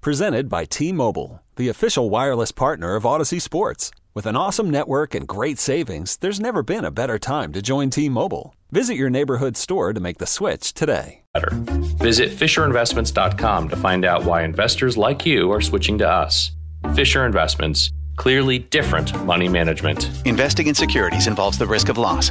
Presented by T Mobile, the official wireless partner of Audacy Sports. With an awesome network and great savings, there's never been a better time to join T Mobile. Visit your neighborhood store to make the switch today. Visit FisherInvestments.com to find out why investors like you are switching to us. Fisher Investments, clearly different money management. Investing in securities involves the risk of loss.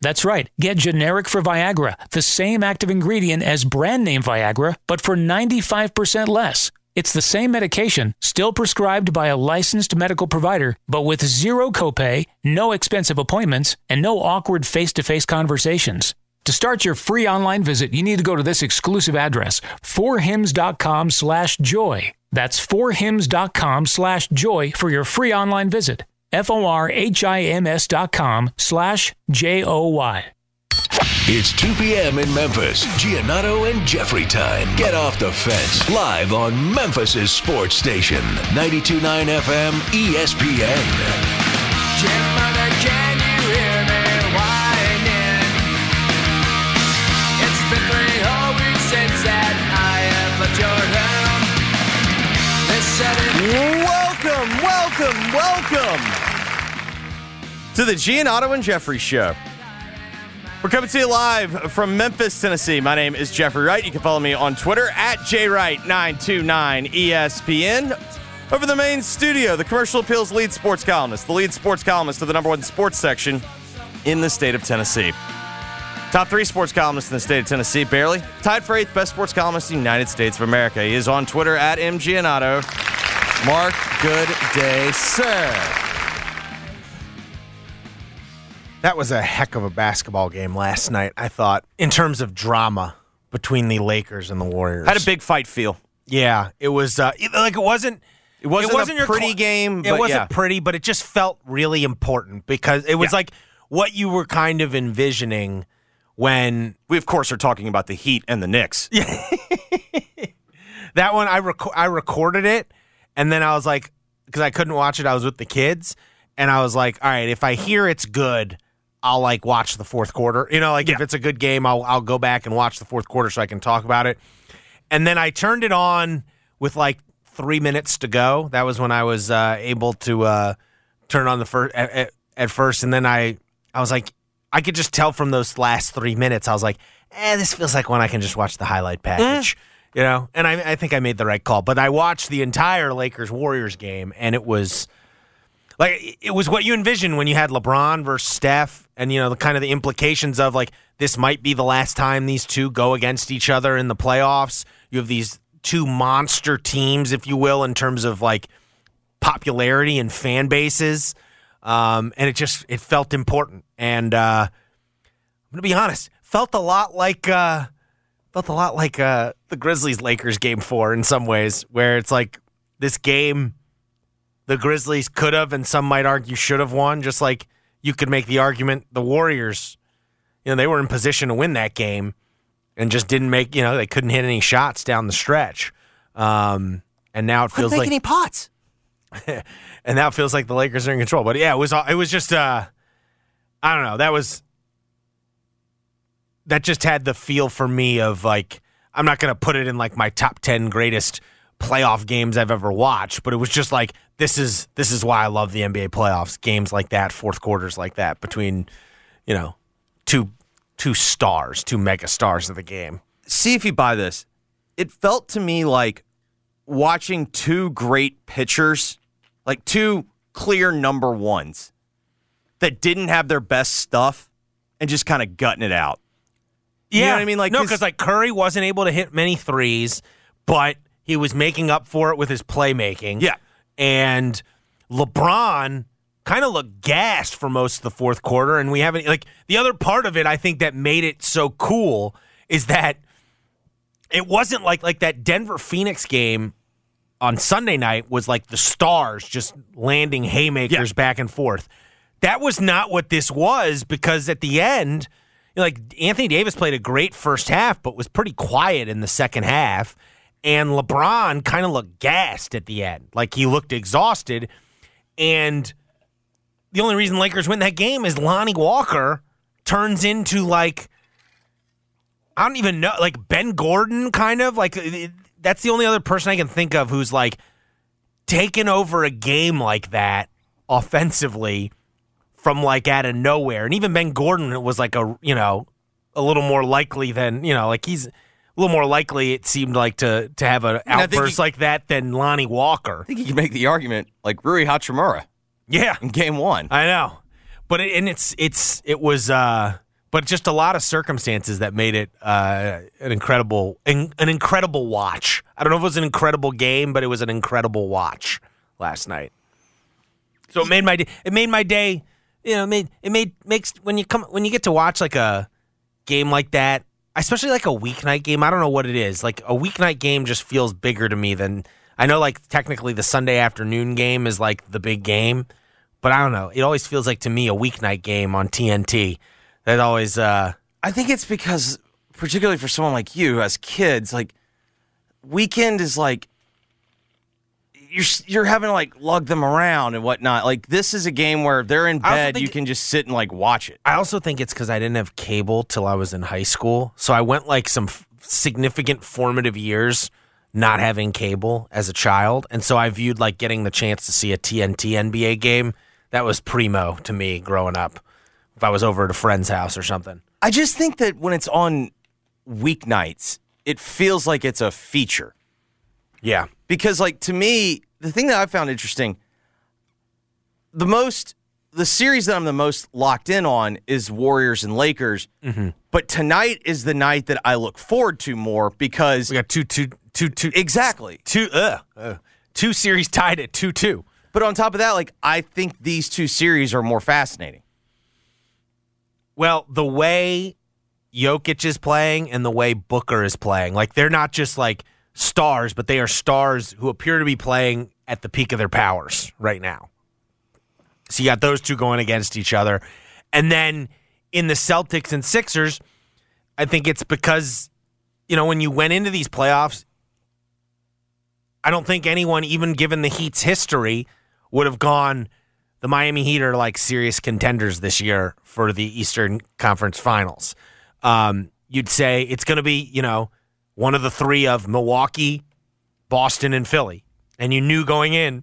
That's right. Get generic for Viagra, the same active ingredient as brand name Viagra, but for 95% less. It's the same medication, still prescribed by a licensed medical provider, but with zero copay, no expensive appointments, and no awkward face-to-face conversations. To start your free online visit, you need to go to this exclusive address, forhims.com slash joy. That's forhims.com slash joy for your free online visit. F-O-R-H-I-M-S dot com slash J-O-Y. It's 2 p.m. in Memphis. Giannotto and Jeffrey time. Get off the fence. Live on Memphis's sports station. 92.9 FM ESPN. Giannotto, can you hear me whining? It's been three whole weeks since that I have left your room. They said it Welcome, welcome, welcome to the Giannotto and Jeffrey Show. We're coming to you live from Memphis, Tennessee. My name is Jeffrey Wright. You can follow me on Twitter at jwright929ESPN. Over the main studio, the commercial appeals lead sports columnist, the lead sports columnist of the number one sports section in the state of Tennessee. Top three sports columnists in the state of Tennessee, barely. Tied for eighth best sports columnist in the United States of America. He is on Twitter at mgiannotto. Mark, good day, sir. That was a heck of a basketball game last night, I thought, in terms of drama between the Lakers and the Warriors. Had a big fight feel. Yeah, it was uh, it- like it wasn't. It wasn't a your pretty cl- game, It wasn't yeah. pretty, but it just felt really important because it was Yeah. like what you were kind of envisioning when We, of course, are talking about the Heat and the Knicks. that one. I rec- I recorded it, and then I was like, because I couldn't watch it, I was with the kids, and I was like, all right, if I hear it's good. I'll like watch the fourth quarter. You know, like if it's a good game, I'll I'll go back and watch the fourth quarter so I can talk about it. And then I turned it on with like three minutes to go. That was when I was uh, able to uh, turn on the first at, at, at first, and then I I was like, I could just tell from those last three minutes. I was like, eh, this feels like one I can just watch the highlight package. You know, and I, I think I made the right call. But I watched the entire Lakers Warriors game, and it was like it was what you envisioned when you had LeBron versus Steph, and you know the kind of the implications of like this might be the last time these two go against each other in the playoffs. You have these two monster teams, if you will, in terms of like popularity and fan bases, um, and it just it felt important. And uh, I'm gonna be honest, felt a lot like uh, felt a lot like uh, the Grizzlies Lakers game four in some ways, where it's like this game the Grizzlies could have, and some might argue should have won. Just like you could make the argument the Warriors, you know, they were in position to win that game and just didn't make, you know, they couldn't hit any shots down the stretch. Um, and now it feels like any pots. and now it feels like the Lakers are in control. But yeah, it was it was just uh, I don't know. That was that just had the feel for me of like I'm not to put it in like my top 10 greatest playoff games I've ever watched, but it was just like this is this is why I love the NBA playoffs. Games like that, fourth quarters like that between, you know, two two stars, two mega stars of the game. See if you buy this. It felt to me like watching two great pitchers, like two clear number ones that didn't have their best stuff and just kind of gutting it out. You know what I mean? Like no, 'cause- because like Curry wasn't able to hit many threes, but he was making up for it with his playmaking. Yeah. and LeBron kind of looked gassed for most of the fourth quarter, and we haven't like the other part of it. I think that made it so cool is that it wasn't like like that Denver Phoenix game on Sunday night was like the stars just landing haymakers back and forth. That was not what this was because at the end, like Anthony Davis played a great first half, but was pretty quiet in the second half. And LeBron kind of looked gassed at the end, like he looked exhausted. And the only reason Lakers win that game is Lonnie Walker turns into like I don't even know, like Ben Gordon, kind of like that's the only other person I can think of who's like taken over a game like that offensively from like out of nowhere. And even Ben Gordon was like a you know a little more likely than you know like he's a little more likely it seemed like to to have an I think outburst he- like that than Lonnie Walker. I think you can make the argument like Rui Hachimura Yeah, in game one. I know, but it, and it's it's it was, uh but just a lot of circumstances that made it uh an incredible an, an incredible watch. I don't know if it was an incredible game, but it was an incredible watch last night. So it made my day. It made my day. You know, it made it made makes when you come when you get to watch like a game like that, especially like a weeknight game. I don't know what it is. Like a weeknight game just feels bigger to me than I know. Like technically, the Sunday afternoon game is like the big game, but I don't know. It always feels like to me a weeknight game on TNT. That always. uh I think it's because, particularly for someone like you who has kids, like weekend is like you're you're having to like lug them around and whatnot. Like this is a game where if they're in bed, you can just sit and like watch it. I also think it's because I didn't have cable till I was in high school. So I went like some f- significant formative years not having cable as a child. And so I viewed like getting the chance to see a TNT NBA game. That was primo to me growing up. If I was over at a friend's house or something. I just think that when it's on weeknights, it feels like it's a feature. Yeah. Because like to me the thing that i found interesting the most the series that i'm the most locked in on is warriors and lakers. But tonight is the night that i look forward to more because We got two, two, two, two, exactly. Two, uh, uh, two series tied at 2 2. but on top of that like i think these two series are more fascinating. Well, the way Jokic is playing and the way Booker is playing, like they're not just like stars, but they are stars who appear to be playing at the peak of their powers right now. So you got those two going against each other. And then in the Celtics and Sixers, I think it's because, you know, when you went into these playoffs, I don't think anyone, even given the Heat's history, would have gone. The Miami Heat are like serious contenders this year for the Eastern Conference Finals. Um, you'd say it's going to be, you know, one of the three of Milwaukee, Boston, and Philly. And you knew going in,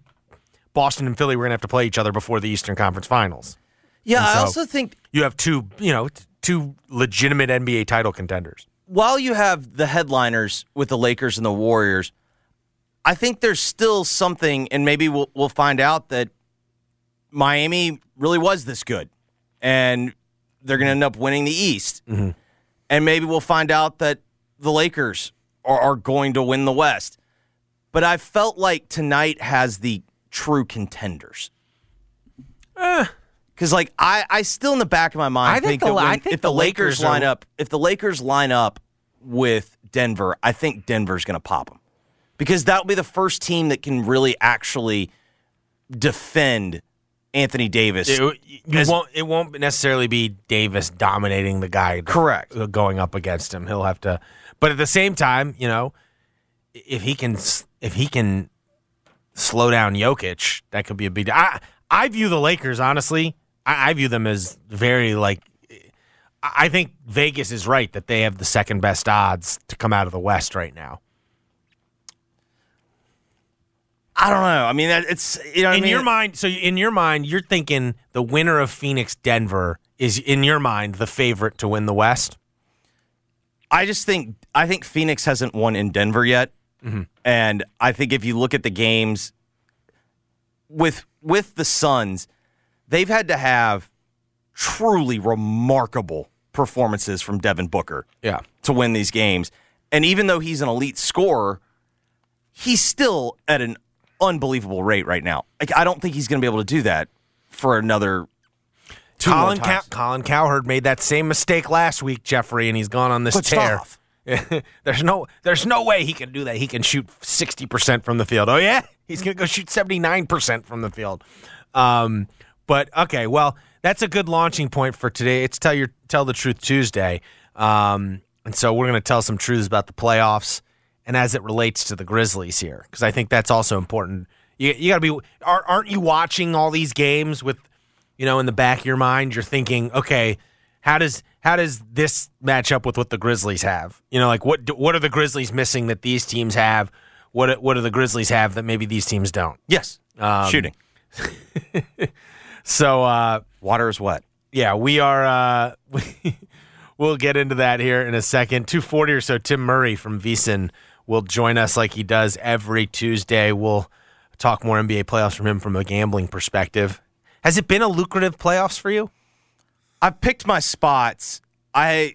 Boston and Philly were going to have to play each other before the Eastern Conference Finals. yeah And i also think You have two, you know, two legitimate NBA title contenders. while you have the headliners with the lakers and the warriors i think there's still something and maybe we'll, we'll find out that Miami really was this good, and they're going to end up winning the East. Mm-hmm. And maybe we'll find out that the Lakers are, are going to win the West. But I felt like tonight has the true contenders. Eh. Because like I, I still in the back of my mind I think think, the- that when, I think if the, the Lakers, Lakers are- line up, if the Lakers line up with Denver, I think Denver's going to pop them because that'll be the first team that can really actually defend Anthony Davis. It, you As- won't, it won't necessarily be Davis dominating the guy. Correct. Going up against him, he'll have to. But at the same time, you know, if he can, if he can slow down Jokic, that could be a big. I I view the Lakers honestly. I, I view them as very like. I think Vegas is right that they have the second best odds to come out of the West right now. I don't know. I mean, it's you know in I mean? your mind, so in your mind, you're thinking the winner of Phoenix Denver is in your mind the favorite to win the West. I just think I think Phoenix hasn't won in Denver yet, mm-hmm. And I think if you look at the games with with the Suns, they've had to have truly remarkable performances from Devin Booker Yeah. to win these games. And even though he's an elite scorer, he's still at an unbelievable rate right now. Like I don't think he's going to be able to do that for another two Colin, Cow- times. Colin Cowherd made that same mistake last week, Jeffrey, and he's gone on this Switched tear. off. there's no there's no way he can do that. He can shoot 60% from the field. Oh yeah? He's going to go shoot 79% from the field. Um, but okay, well, that's a good launching point for today. It's tell your tell the truth Tuesday. Um, and so we're going to tell some truths about the playoffs and as it relates to the Grizzlies here because I think that's also important. You, you got to be are, aren't you watching all these games with you know in the back of your mind you're thinking, okay, how does how does this match up with what the Grizzlies have? You know, like what what are the Grizzlies missing that these teams have? What what do the Grizzlies have that maybe these teams don't? Yes. Um, Shooting. So uh, Water is wet. yeah, we are. Uh, we, we'll get into that here in a second. Two forty or so. Tim Murray from VSiN will join us like he does every Tuesday. We'll talk more NBA playoffs from him from a gambling perspective. Has it been a lucrative playoffs for you? I picked my spots. I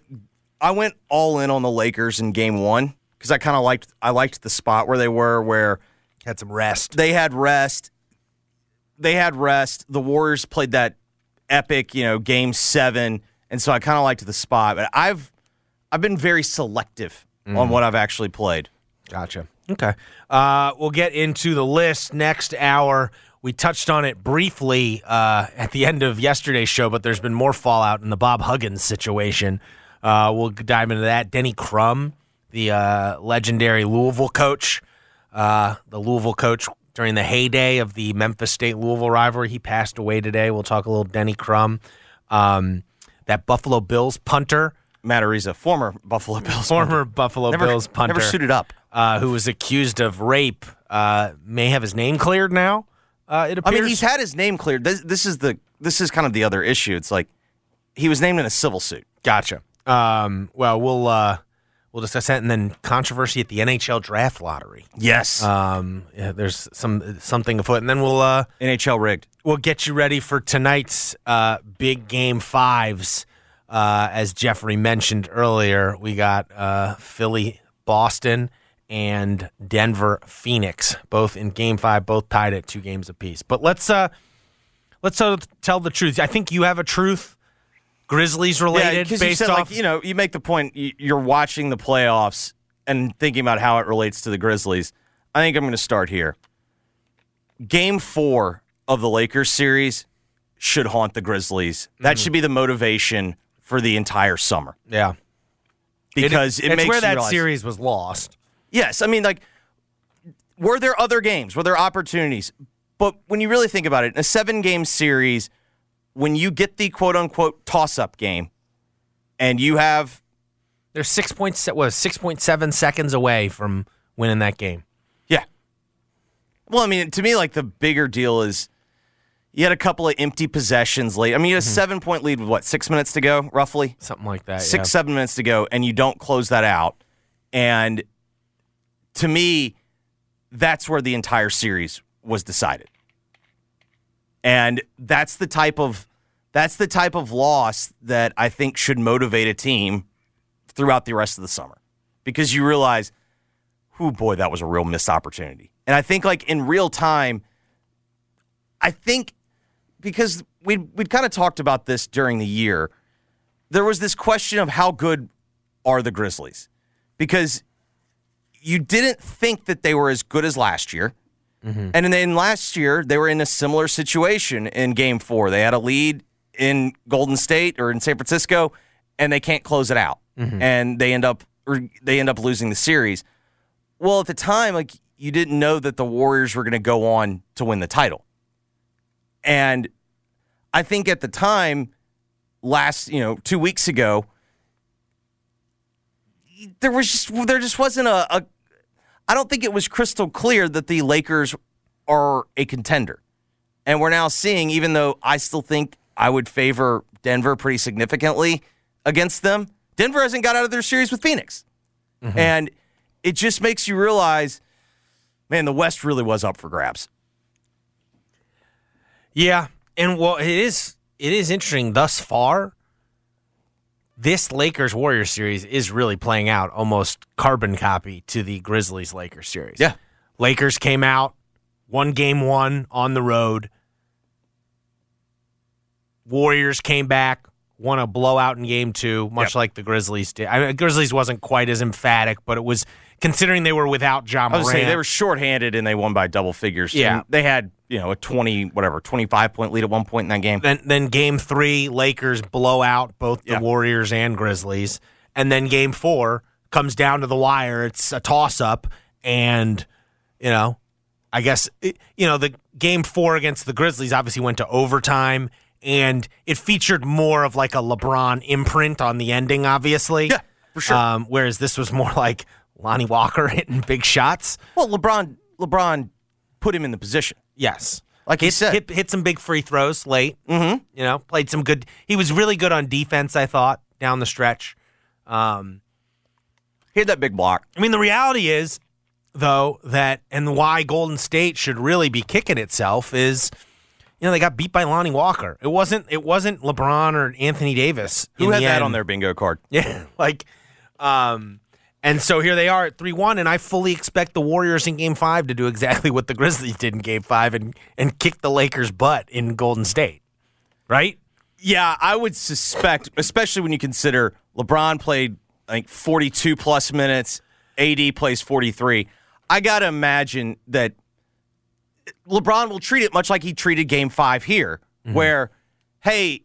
I went all in on the Lakers in game 1 cuz I kind of liked I liked the spot where they were where Had some rest. they had rest. They had rest. The Warriors played that epic, you know, game 7 and so I kind of liked the spot, but I've I've been very selective on what I've actually played. Gotcha. Okay. Uh, we'll get into the list next hour. We touched on it briefly uh, at the end of yesterday's show, but there's been more fallout in the Bob Huggins situation. Uh, we'll dive into that. Denny Crum, the uh, legendary Louisville coach, uh, the Louisville coach during the heyday of the Memphis State Louisville rivalry, he passed away today. We'll talk a little Denny Crum. Um, that Buffalo Bills punter, Matt Araiza, former Buffalo Bills former Buffalo never, Bills punter, never suited up. uh, who was accused of rape, uh, may have his name cleared now. Uh, it I mean, he's had his name cleared. This, this is the this is kind of the other issue. It's like he was named in a civil suit. gotcha. Um, well, we'll uh, we'll discuss that, and then controversy at the NHL draft lottery. Yes, Um, yeah, there's some something afoot, and then we'll uh, NHL rigged. we'll get you ready for tonight's uh, big game fives. Uh, as Jeffrey mentioned earlier, we got uh, Philly, Boston, and Denver, Phoenix, both in game five, both tied at two games apiece. But let's uh, let's uh, tell the truth. I think you have a truth, Grizzlies related, you based said, off. like you know, you make the point. you- You're watching the playoffs and thinking about how it relates to the Grizzlies. I think I'm going to start here. Game four of the Lakers series should haunt the Grizzlies. That Mm-hmm. should be the motivation for the entire summer yeah, because it, it's makes where you that realize- series was lost. Yes, I mean, like, were there other games? Were there opportunities? But when you really think about it, in a seven game series, when you get the quote unquote toss up game and you have, They're six point se- was six point seven seconds away from winning that game. yeah. Well, I mean, to me, like, the bigger deal is you had a couple of empty possessions late. I mean, you had a mm-hmm. seven point lead with what, six minutes to go, roughly? Something like that. six, yeah. seven minutes to go, and you don't close that out. And to me, that's where the entire series was decided. And that's the type of that's the type of loss that I think should motivate a team throughout the rest of the summer. Because you realize, oh boy, that was a real missed opportunity. And I think like in real time, I think because we we'd kind of talked about this during the year, there was this question of how good are the Grizzlies? Because you didn't think that they were as good as last year. Mm-hmm. And then last year, they were in a similar situation in game four. They had a lead in Golden State or in San Francisco, and they can't close it out. Mm-hmm. And they end up or they end up losing the series. Well, at the time, like you didn't know that the Warriors were going to go on to win the title. And I think at the time, last, you know, two weeks ago, there was just there just wasn't a, a I don't think it was crystal clear that the Lakers are a contender. And we're now seeing, even though I still think I would favor Denver pretty significantly against them, Denver hasn't got out of their series with Phoenix. Mm-hmm. And it just makes you realize man, the West really was up for grabs. Yeah, and well, it is it is interesting thus far. This Lakers Warriors series is really playing out almost carbon copy to the Grizzlies Lakers series. Yeah. Lakers came out, won game one on the road. Warriors came back, won a blowout in game two, much Yep. like the Grizzlies did. I mean, Grizzlies wasn't quite as emphatic, but it was considering they were without Ja I was Morant. saying they were shorthanded and they won by double figures. Yeah. And they had you know a twenty whatever twenty five point lead at one point in that game. Then then game three, Lakers blow out both the Yeah. Warriors and Grizzlies. And then game four comes down to the wire. It's a toss up. And, you know, I guess, it- you know, the game four against the Grizzlies obviously went to overtime. And it featured more of like a LeBron imprint on the ending, obviously. Yeah, for sure. Um, whereas this was more like Lonnie Walker hitting big shots. Well, LeBron LeBron put him in the position. Yes. Like he hit, said. hit, hit some big free throws late. Mm-hmm. You know, played some good. He was really good on defense. I thought down the stretch. Um, He had that big block. I mean, the reality is, though, that and why Golden State should really be kicking itself is, you know, they got beat by Lonnie Walker. It wasn't. It wasn't LeBron or Anthony Davis. Who had that end. on their bingo card? Yeah, like, um, and so here they are at three one, and I fully expect the Warriors in Game Five to do exactly what the Grizzlies did in Game Five and and kick the Lakers' butt in Golden State, right? Yeah, I would suspect, especially when you consider LeBron played like 42 plus minutes, AD plays 43. I got to imagine that LeBron will treat it much like he treated game 5 here mm-hmm. where hey,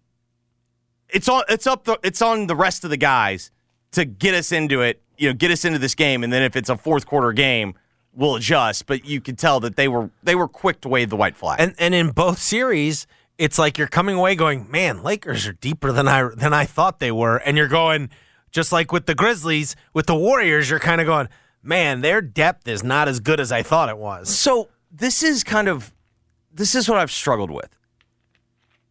it's on it's up the, it's on the rest of the guys to get us into it, you know, get us into this game and then if it's a fourth quarter game, we'll adjust, but you could tell that they were they were quick to wave the white flag. And and in both series, it's like you're coming away going, man, Lakers are deeper than I than I thought they were, and you're going just like with the Grizzlies, with the Warriors, you're kind of going, man, their depth is not as good as I thought it was. So this is kind of this is what I've struggled with.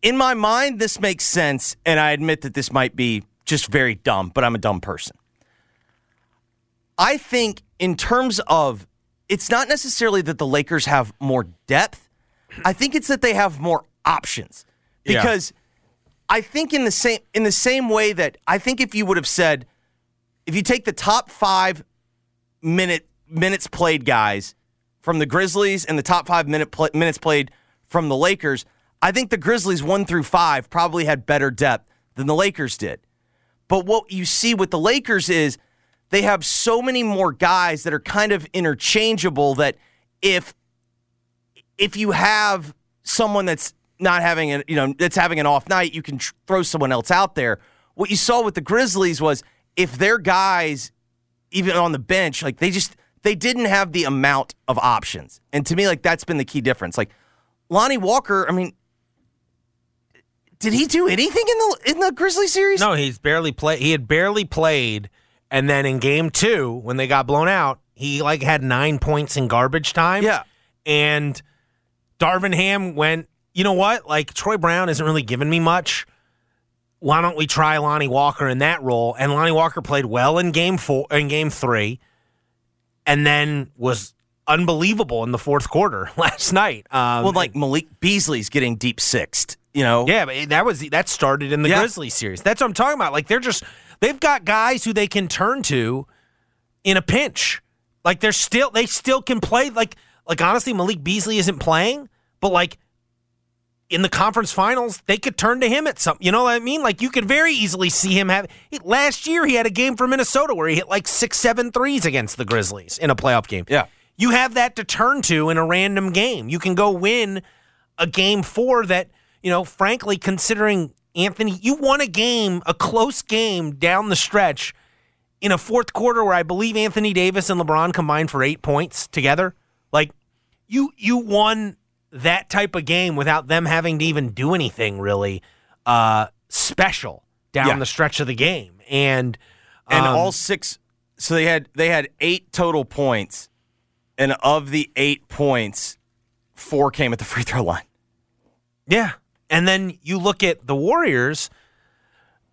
In my mind, this makes sense, and I admit that this might be just very dumb, but I'm a dumb person. I think in terms of it's not necessarily that the Lakers have more depth. I think it's that they have more options. Yeah. Because I think in the same in the same way that I think if you would have said if you take the top 5 minute minutes played guys from the Grizzlies and the top five minute pl- minutes played from the Lakers, I think the Grizzlies one through five probably had better depth than the Lakers did. But what you see with the Lakers is they have so many more guys that are kind of interchangeable that if if you have someone that's not having a you know that's having an off night, you can tr- throw someone else out there. What you saw with the Grizzlies was if their guys even on the bench, like they just they didn't have the amount of options. And to me, like that's been the key difference. Like Lonnie Walker, I mean, did he do anything in the in the Grizzly series? No, he's barely played. He had barely played, and then in game two, when they got blown out, he like had nine points in garbage time. Yeah. and Darvin Ham went. You know what? Like Troy Brown isn't really giving me much. Why don't we try Lonnie Walker in that role? And Lonnie Walker played well in game four, in game three, and then was unbelievable in the fourth quarter last night. Um, Well, like Malik Beasley's getting deep sixth. You know, yeah, but that was that started in the Yeah. Grizzlies series. That's what I'm talking about. Like they're just they've got guys who they can turn to in a pinch. Like they're still they still can play. Like like honestly, Malik Beasley isn't playing, but like in the conference finals, they could turn to him at some. You know what I mean? Like you could very easily see him have. Last year, he had a game for Minnesota where he hit like six, seven threes against the Grizzlies in a playoff game. Yeah. you have that to turn to in a random game. You can go win a game four that you know. Frankly, considering Anthony, you won a game, a close game down the stretch in a fourth quarter where I believe Anthony Davis and LeBron combined for eight points together. Like you, you won that type of game without them having to even do anything really uh, special down Yeah. the stretch of the game, and and um, all six. So they had they had eight total points, and of the eight points, four came at the free throw line. Yeah. And then you look at the Warriors.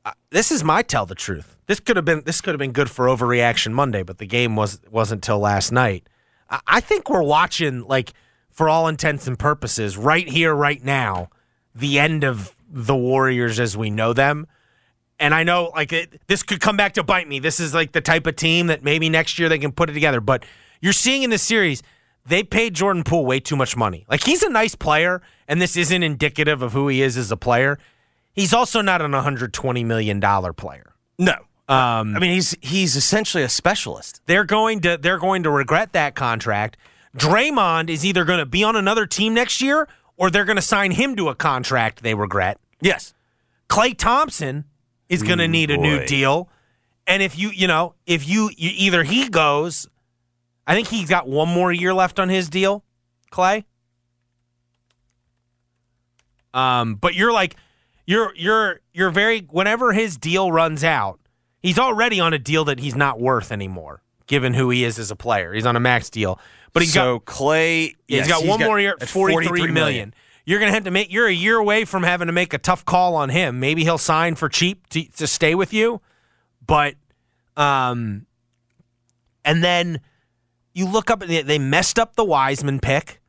Uh, this is my tell the truth. This could have been this could have been good for overreaction Monday, but the game was wasn't till last night. I- I think we're watching like for all intents and purposes right here, right now, the end of the Warriors as we know them. And I know like it, this could come back to bite me. This is like the type of team that maybe next year they can put it together. But you're seeing in this series, they paid Jordan Poole way too much money. Like he's a nice player, and this isn't indicative of who he is as a player. He's also not an 120 million dollar player. No. Um, I mean, he's he's essentially a specialist. they're going to they're going to regret that contract. Draymond is either going to be on another team next year or they're going to sign him to a contract they regret. Yes. Klay Thompson is going to need a new deal. And if you, you know, if you, you either he goes, I think he's got one more year left on his deal, Klay. Um, but you're like, you're you're you're very whenever his deal runs out, he's already on a deal that he's not worth anymore, given who he is as a player. He's on a max deal, but he's so got Klay. he's yes, got one more year, at 43 million. You're gonna have to make. You're a year away from having to make a tough call on him. Maybe he'll sign for cheap to, to stay with you, but um, and then you look up. They they messed up the Wiseman pick.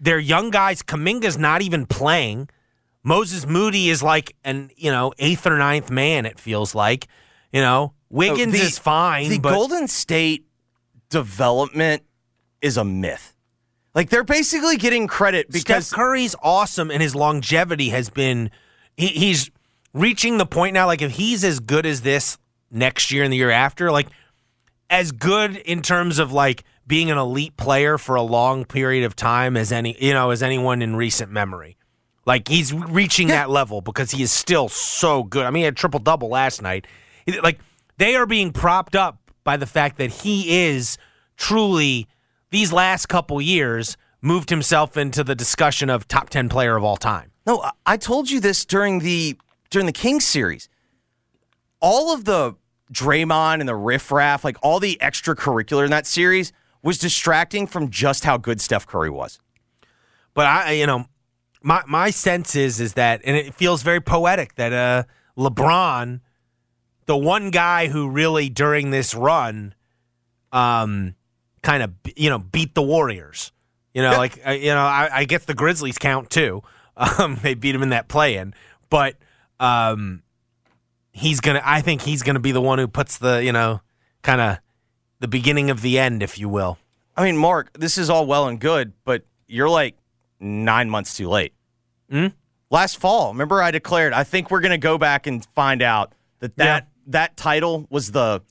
Their young guys, Kuminga's not even playing. Moses Moody is like an you know eighth or ninth man. It feels like you know Wiggins oh, the- is fine, The but Golden State development is a myth. Like they're basically getting credit because Steph Curry's awesome, and his longevity has been. He, he's reaching the point now. Like if he's as good as this next year and the year after, like as good in terms of like being an elite player for a long period of time as any you know as anyone in recent memory. Like he's reaching that level because he is still so good. I mean, he had triple double last night. Like they are being propped up by the fact that he is truly these last couple years moved himself into the discussion of top 10 player of all time. No, I- I told you this during the during the Kings series. All of the Draymond and the riffraff, like all the extracurricular in that series, was distracting from just how good Steph Curry was. But I, you know, my my sense is is that, and it feels very poetic that uh, LeBron, the one guy who really during this run, um, kind of you know beat the Warriors. You know, like uh, you know, I, I guess the Grizzlies count too. Um, they beat him in that play-in, but um, he's gonna. I think he's gonna be the one who puts the you know, kind of the beginning of the end, if you will. I mean, Mark, this is all well and good, but you're like nine months too late. Hmm? Last fall, remember I declared I think we're going to go back and find out that that, that title was the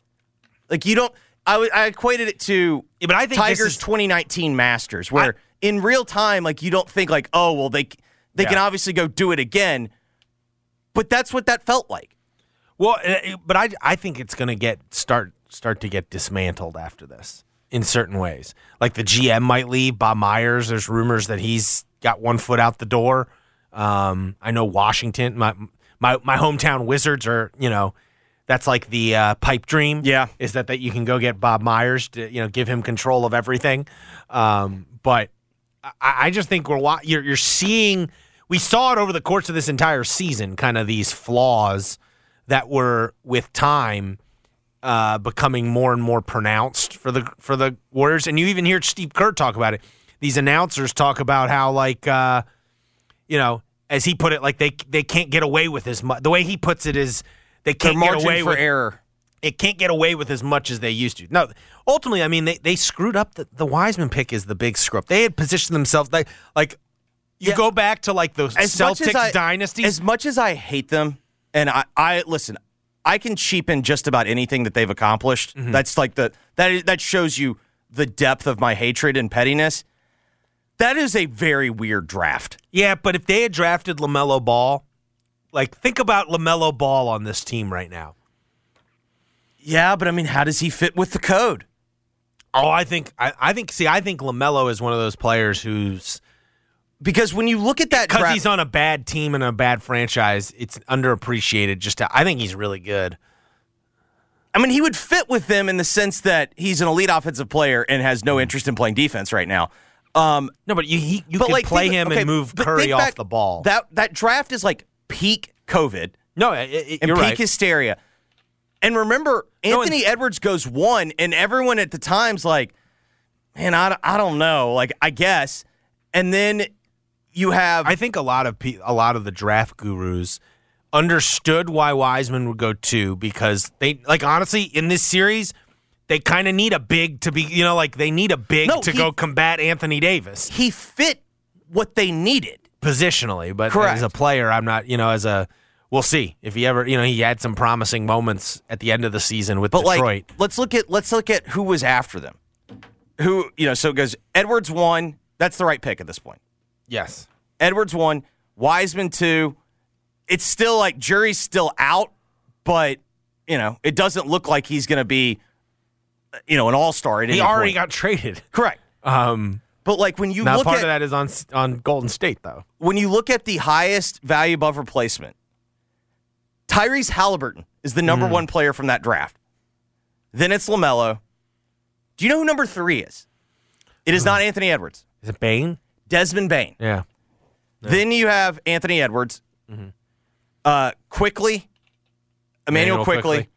like you don't. I, I equated it to Yeah, but I think this Tigers is- 2019 Masters, where in real time, like you don't think like, oh well, they they can obviously go do it again, but that's what that felt like. Well, uh, but I I think it's going to get start start to get dismantled after this in certain ways. Like the GM might leave. Bob Myers. There's rumors that he's got one foot out the door. Um, I know Washington. My my my hometown Wizards are you know. That's like the uh, pipe dream. Yeah. is that that you can go get Bob Myers to you know give him control of everything. Um, but I, I just think we're wa- you're you're seeing we saw it over the course of this entire season, kind of these flaws that were with time uh, becoming more and more pronounced for the for the Warriors. And you even hear Steve Kerr talk about it. These announcers talk about how like uh, you know, as he put it, like they they can't get away with as much. The way he puts it is they can't get away for with error. it can't get away with as much as they used to. No, ultimately, I mean, they, they screwed up. The, the Wiseman pick is the big screw up. They had positioned themselves like like you go back to like the as Celtics I- dynasty. As much as I hate them, and I, I listen, I can cheapen just about anything that they've accomplished. Mm-hmm. That's like the that that shows you the depth of my hatred and pettiness. That is a very weird draft. yeah, but if they had drafted Lamelo Ball, like think about Lamelo Ball on this team right now. Yeah, but I mean, how does he fit with the code? Oh, I think I, I think see, I think Lamelo is one of those players who's Because when you look at that because he's on a bad team and a bad franchise, it's underappreciated. Just to, I think he's really good. I mean, he would fit with them in the sense that he's an elite offensive player and has no interest in playing defense right now. Um, No, but you he, you but can like play think- him okay, and move Curry off back- the ball. That that draft is like peak COVID. no, it, it, and you're peak right. hysteria. And remember, No, Anthony Edwards goes one, and everyone at the time's like, Man, I, I don't know. Like, I guess. And then you have. I think a lot of pe- a lot of the draft gurus understood why Wiseman would go two because they like honestly in this series they kind of need a big to be you know like they need a big No, to he- go combat Anthony Davis he fit what they needed. positionally, but Correct. as a player, I'm not you know as a we'll see if he ever you know he had some promising moments at the end of the season with But Detroit. like, let's look at let's look at who was after them. Who you know? So it goes Edwards one. That's the right pick at this point. Yes, Edwards one, Wiseman two. It's still like jury's still out, but you know it doesn't look like he's going to be, you know, an all star. he already got traded. correct. Um, But like when you now look part at of that is on on Golden State though. when you look at the highest value above replacement, Tyrese Halliburton is the Mm. number one player from that draft. Then it's Lamelo. Do you know who number three is? It is not Anthony Edwards. Is it Bane? Desmond Bane. Yeah. Then you have Anthony Edwards. Mm-hmm. Uh, Quickley, Immanuel Immanuel quickly, Quickley.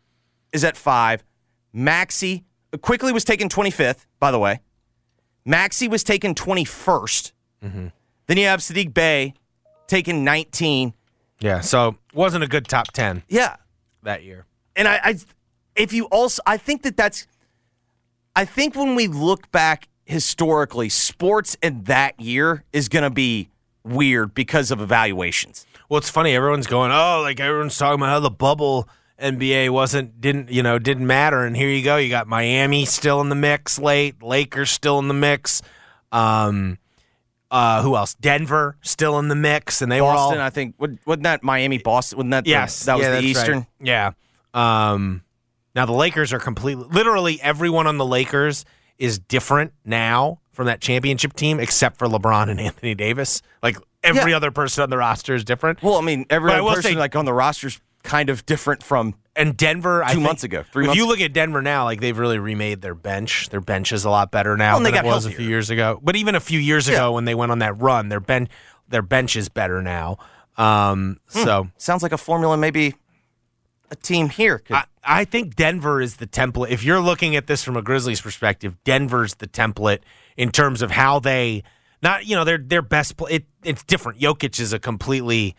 is at five. Maxey Quickley was taken 25th, by the way. Maxey was taken 21st. Mm-hmm. Then you have Sadiq Bey taken 19. Yeah. So wasn't a good top ten Yeah. that year. And I, I, if you also, I think that that's, I think when we look back historically, sports in that year is going to be weird because of evaluations. Well, it's funny. Everyone's going, oh, like everyone's talking about how the bubble NBA wasn't didn't you know didn't matter, and here you go. You got Miami still in the mix late, Lakers still in the mix. Um, uh, who else? Denver still in the mix, and they Boston, were all I think, wasn't wasn't that Miami, Boston? Wasn't that the- yes, that was yeah, the Eastern? right. Yeah. Um, now the Lakers are completely, literally everyone on the Lakers is different now from that championship team, except for LeBron and Anthony Davis. Like every Yeah. other person on the roster is different. Well, I mean, every I other person say- like on the roster's kind of different from. And Denver, I Two think- months ago, three if months you look at Denver now, like they've really remade their bench. Their bench is a lot better now Well, than it was a few years ago. But even a few years ago, when they went on that run, their bench their bench is better now. Um, Hmm. so Sounds like a formula, maybe a team here. Could, I, I think Denver is the template. If you're looking at this from a Grizzlies perspective, Denver's the template in terms of how they not you know their their best. Play, it, it's different. Jokic is a completely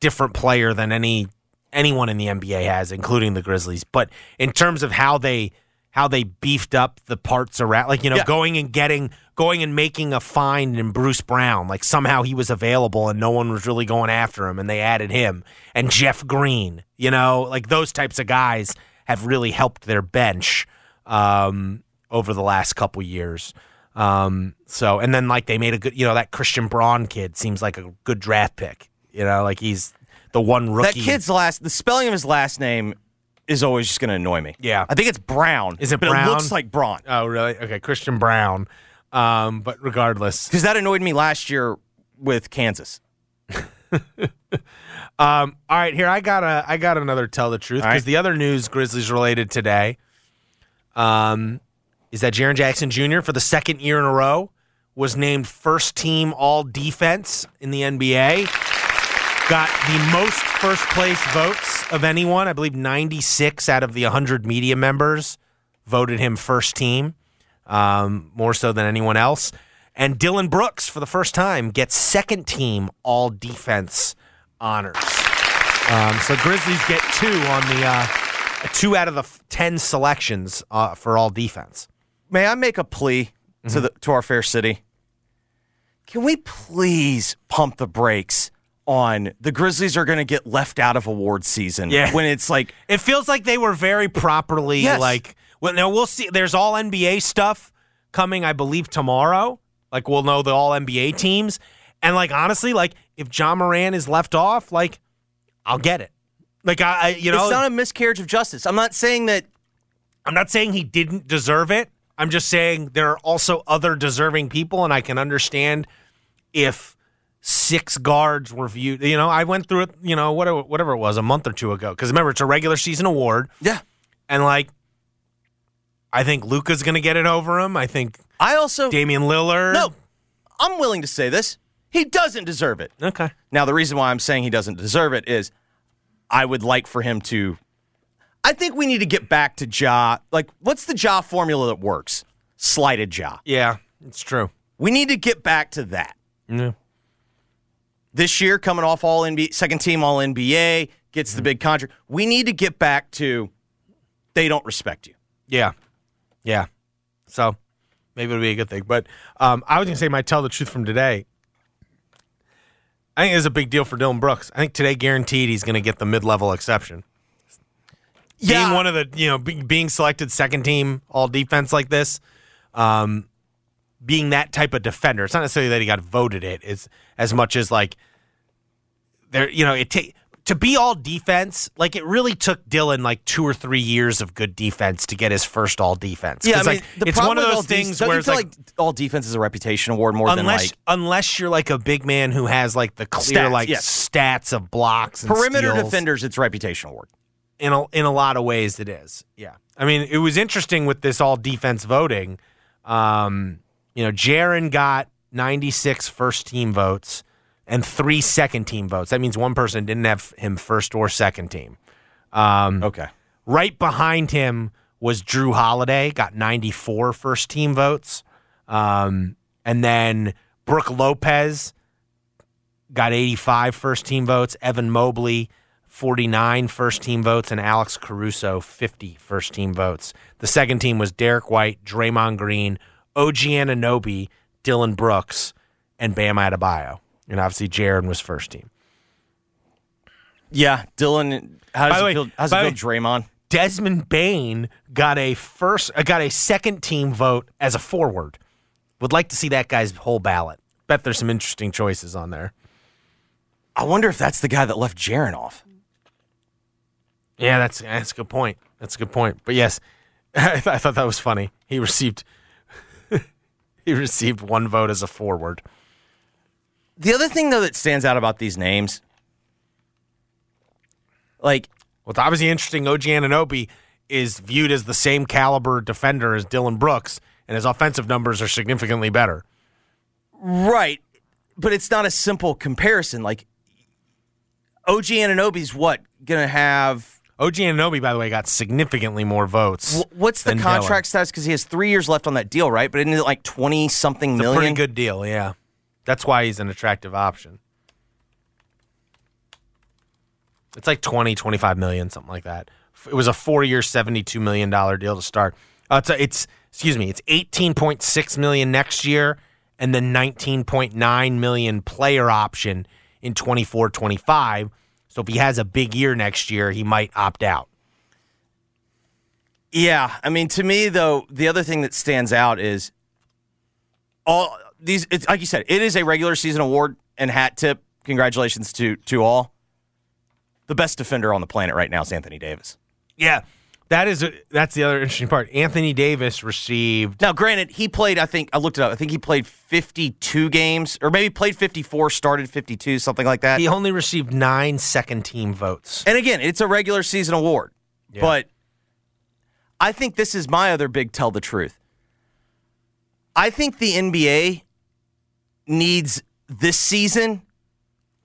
different player than any anyone in the NBA has, including the Grizzlies. But in terms of how they how they beefed up the parts around, like you know, Yeah. going and getting going and making a find in Bruce Brown, like somehow he was available and no one was really going after him, and they added him and Jeff Green. You know, like those types of guys have really helped their bench um, over the last couple years. Um, so, and then like they made a good, you know, that Christian Braun kid seems like a good draft pick. You know, like he's the one rookie that kid's last, the spelling of his last name is always just going to annoy me. Yeah. I think it's Brown. Is it but Brown? It looks like Braun. Oh, really? Okay, Christian Brown. Um, but regardless, Because that annoyed me last year with Kansas. Um, all right, here I got a I got another tell the truth All right. because the other news Grizzlies related today, um, is that Jaren Jackson Jr. for the second year in a row was named first team All Defense in the NBA. Got the most first place votes of anyone. I believe 96 out of the 100 media members voted him first team, um, more so than anyone else. And Dillon Brooks, for the first time, gets second team All Defense honors. Um, so Grizzlies get two on the uh, two out of the f- ten selections uh, for All Defense. May I make a plea Mm-hmm. to the to our fair city? Can we please pump the brakes on the Grizzlies are going to get left out of award season? Yeah. When it's like It feels like they were very properly Yes. like. Well, now we'll see. There's All NBA stuff coming, I believe, tomorrow. Like we'll know the All NBA teams, and like honestly, like if Ja Morant is left off, like I'll get it. Like I, I you know, it's not a miscarriage of justice. I'm not saying that I'm not saying he didn't deserve it. I'm just saying there are also other deserving people, and I can understand if six guards were viewed. You know, I went through it. You know, whatever whatever it was a month or two ago. Because remember, it's a regular season award, Yeah. and like, I think Luka's going to get it over him. I think I also Damian Lillard. No. I'm willing to say this. He doesn't deserve it. Okay. Now, the reason why I'm saying he doesn't deserve it is I would like for him to. I think we need to get back to Ja. Like, what's the Ja formula that works? slighted Ja. Yeah, it's true. We need to get back to that. Yeah. This year, coming off all NBA, second team all NBA, gets the big contract. We need to get back to they don't respect you. Yeah. Yeah. So maybe it'll be a good thing. But um, I was going to say my tell the truth from today. I think it's a big deal for Dillon Brooks. I think today guaranteed he's going to get the mid level exception. Yeah. Being one of the, you know, be, being selected second team all defense like this, um, being that type of defender, it's not necessarily that he got voted it, it's as much as like there, you know, it take to be all defense, like it really took Dillon like two or three years of good defense to get his first all defense. Yeah, I mean, like, the it's one of those all things where it's like, like, all defense is a reputation award more than unless like unless you're like a big man who has like the clear Stats, like yes. stats of blocks and perimeter steals. defenders. It's reputation award. in a, in a lot of ways it is. Yeah. I mean, it was interesting with this all defense voting. Um, you know, Jaren got 96 first team votes and three second team votes. That means one person didn't have him first or second team. Um, Okay. Right behind him was Jrue Holiday, got 94 first team votes. Um, and then Brook Lopez got 85 first team votes. Evan Mobley, 49 first team votes. And Alex Caruso, 50 first team votes. The second team was Derrick White, Draymond Green, OG Anunoby, Dillon Brooks, and Bam Adebayo. And obviously, Jaren was first team. Yeah, Dillon. How does the it way- feel? How's by it feel, Draymond? Desmond Bane got a first, uh, got a second team vote as a forward. Would like to see that guy's whole ballot. Bet there's some interesting choices on there. I wonder if that's the guy that left Jaren off. Yeah, that's that's a good point. That's a good point. But yes, I, th- I thought that was funny. He received he received one vote as a forward. The other thing though that stands out about these names, like Well, it's obviously interesting. OG Anunoby is viewed as the same caliber defender as Dillon Brooks, and his offensive numbers are significantly better. right, but it's not a simple comparison. Like OG Anunoby's what gonna have? OG Anunoby, by the way, got significantly more votes. wh- What's the contract status? Because he has three years left on that deal, right? But isn't it like twenty something It's a million? pretty good deal, yeah. That's why he's an attractive option. It's like 20, 25 million, something like that. It was a four-year, $72 million deal to start. Uh, it's, a, it's excuse me, it's 18.6 million next year and then 19.9 million player option in 24-25. So if he has a big year next year, he might opt out. Yeah, I mean, to me though, the other thing that stands out is all these. It's like you said, it is a regular season award and hat tip. Congratulations to to all. The best defender on the planet right now is Anthony Davis. Yeah. That is a, that's the other interesting part. Anthony Davis received Now, granted, he played. I think I looked it up. I think he played fifty-two games, or maybe played fifty-four, started fifty-two, something like that. he only received nine second team votes. And again, it's a regular season award. But I think this is my other big tell the truth. I think the NBA needs this season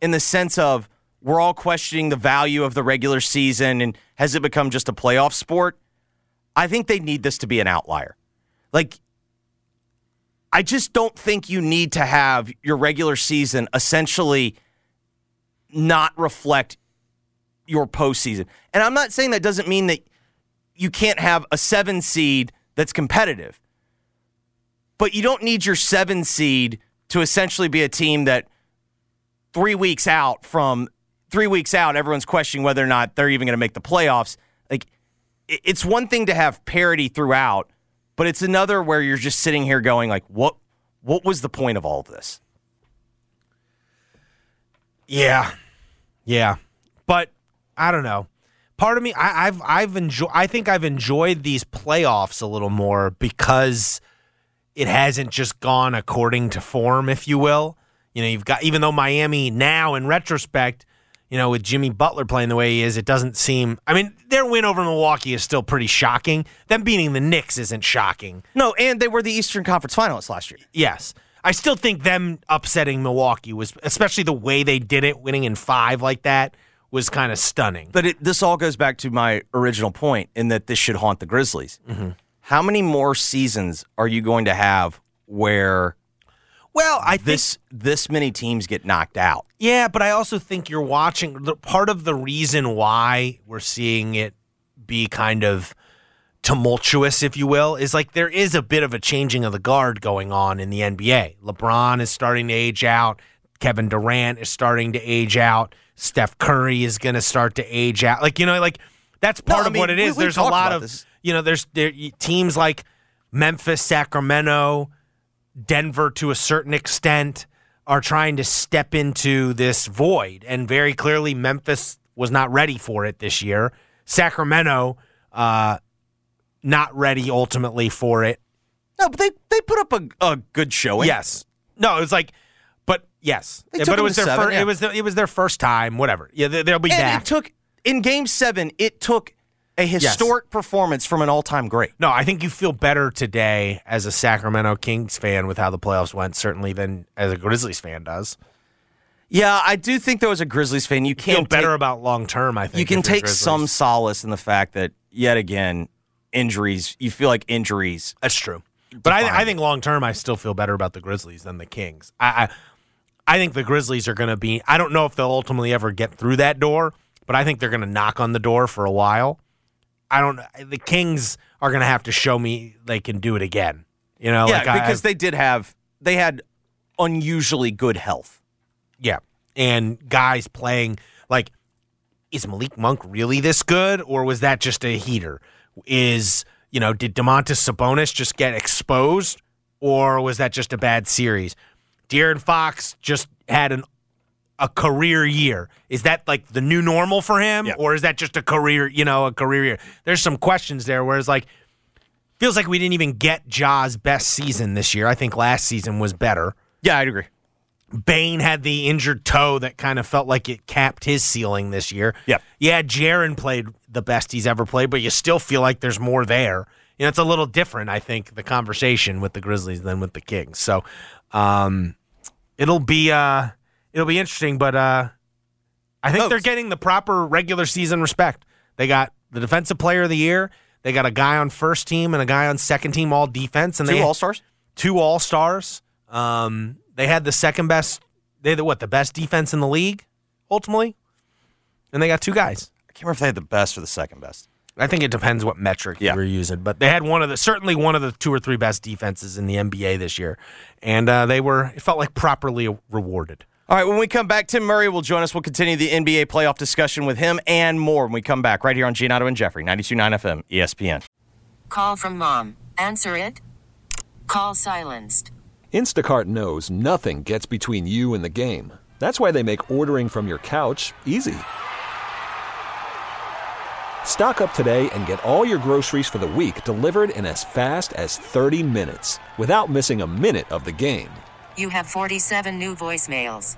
in the sense of we're all questioning the value of the regular season and has it become just a playoff sport? I think they need this to be an outlier. Like, I just don't think you need to have your regular season essentially not reflect your postseason. And I'm not saying that doesn't mean that you can't have a seven seed that's competitive, but you don't need your seven seed to essentially be a team that three weeks out from three weeks out, everyone's questioning whether or not they're even going to make the playoffs. Like, it's one thing to have parity throughout, but it's another where you're just sitting here going, like, what, what was the point of all of this? Yeah, yeah, but I don't know. Part of me, I, I've I've enjoyed. I think I've enjoyed these playoffs a little more because it hasn't just gone according to form, if you will. You know, you've got even though Miami now, in retrospect, you know, with Jimmy Butler playing the way he is, it doesn't seem. I mean, their win over Milwaukee is still pretty shocking. Them beating the Knicks isn't shocking. No, and they were the Eastern Conference finalists last year. Yes. I still think them upsetting Milwaukee was, especially the way they did it, winning in five like that, was kind of stunning. But it, this all goes back to my original point in that this should haunt the Grizzlies. Mm-hmm. how many more seasons are you going to have where Well, I think this this many teams get knocked out? Yeah, but I also think you're watching the part of the reason why we're seeing it be kind of tumultuous, if you will, is like there is a bit of a changing of the guard going on in the NBA. LeBron is starting to age out. Kevin Durant is starting to age out. Steph Curry is going to start to age out. Like, you know, like that's No, part I of mean, what it is. we- there's a lot of, this. you know, there's there, teams like Memphis, Sacramento, Denver to a certain extent are trying to step into this void. And very clearly, Memphis was not ready for it this year. Sacramento, uh, not ready ultimately for it. No, but they they put up a, a good showing. Yes. No, it was like, but yes. They but it was their seven, first. yeah. It was it was their first time. Whatever. Yeah, they, they'll be and back. it took in Game Seven. It took a historic performance from an all time great. No, I think you feel better today as a Sacramento Kings fan with how the playoffs went, certainly than as a Grizzlies fan does. Yeah, I do think there as a Grizzlies fan. You You feel better take- about long term. I think you can take some solace in the fact that yet again injuries. You feel like injuries. That's true. But I, I think long term, I still feel better about the Grizzlies than the Kings. I, I, I think the Grizzlies are going to be. I don't know if they'll ultimately ever get through that door, but I think they're going to knock on the door for a while. I don't. The Kings are going to have to show me they can do it again. You know, yeah, like I- because they did have they had unusually good health. Yeah. And guys playing like is Malik Monk really this good or was that just a heater? Is, you know, did Domantas Sabonis just get exposed or was that just a bad series? De'Aaron Fox just had an a career year. Is that like the new normal for him or is that just a career, you know, a career year? There's some questions there where it's like feels like we didn't even get Ja's best season this year. I think last season was better. Yeah, I'd agree. Bane had the injured toe that kind of felt like it capped his ceiling this year. Yeah. Yeah, Jaren played the best he's ever played, but you still feel like there's more there. You know, it's a little different, I think, the conversation with the Grizzlies than with the Kings. So um it'll be uh it'll be interesting, but uh I think Oh, they're getting the proper regular season respect. They got the defensive player of the year. They got a guy on first team and a guy on second team all defense and Two they All Stars. two all stars. Um, they had the second best. They had the what? The best defense in the league, ultimately, and they got two guys. I can't remember if they had the best or the second best. I think it depends what metric Yeah. you were using, but they had one of the certainly one of the two or three best defenses in the NBA this year, and uh, they were. It felt like properly rewarded. All right, when we come back, Tim Murray will join us. We'll continue the NBA playoff discussion with him and more when we come back right here on Giannotto and Jeffrey, 92.9 FM, ESPN. Call from mom. Answer it. Call silenced. Instacart knows nothing gets between you and the game. That's why they make ordering from your couch easy. Stock up today and get all your groceries for the week delivered in as fast as 30 minutes without missing a minute of the game. You have 47 new voicemails.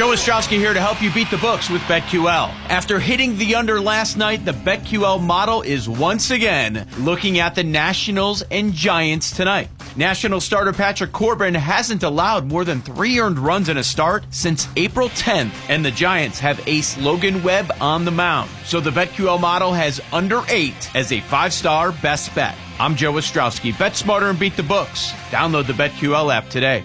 Joe Ostrowski here to help you beat the books with BetQL. After hitting the under last night, the BetQL model is once again looking at the Nationals and Giants tonight. National starter Patrick Corbin hasn't allowed more than three earned runs in a start since April 10th, and the Giants have ace Logan Webb on the mound. So the BetQL model has under eight as a five star best bet. I'm Joe Ostrowski. Bet smarter and beat the books. Download the BetQL app today.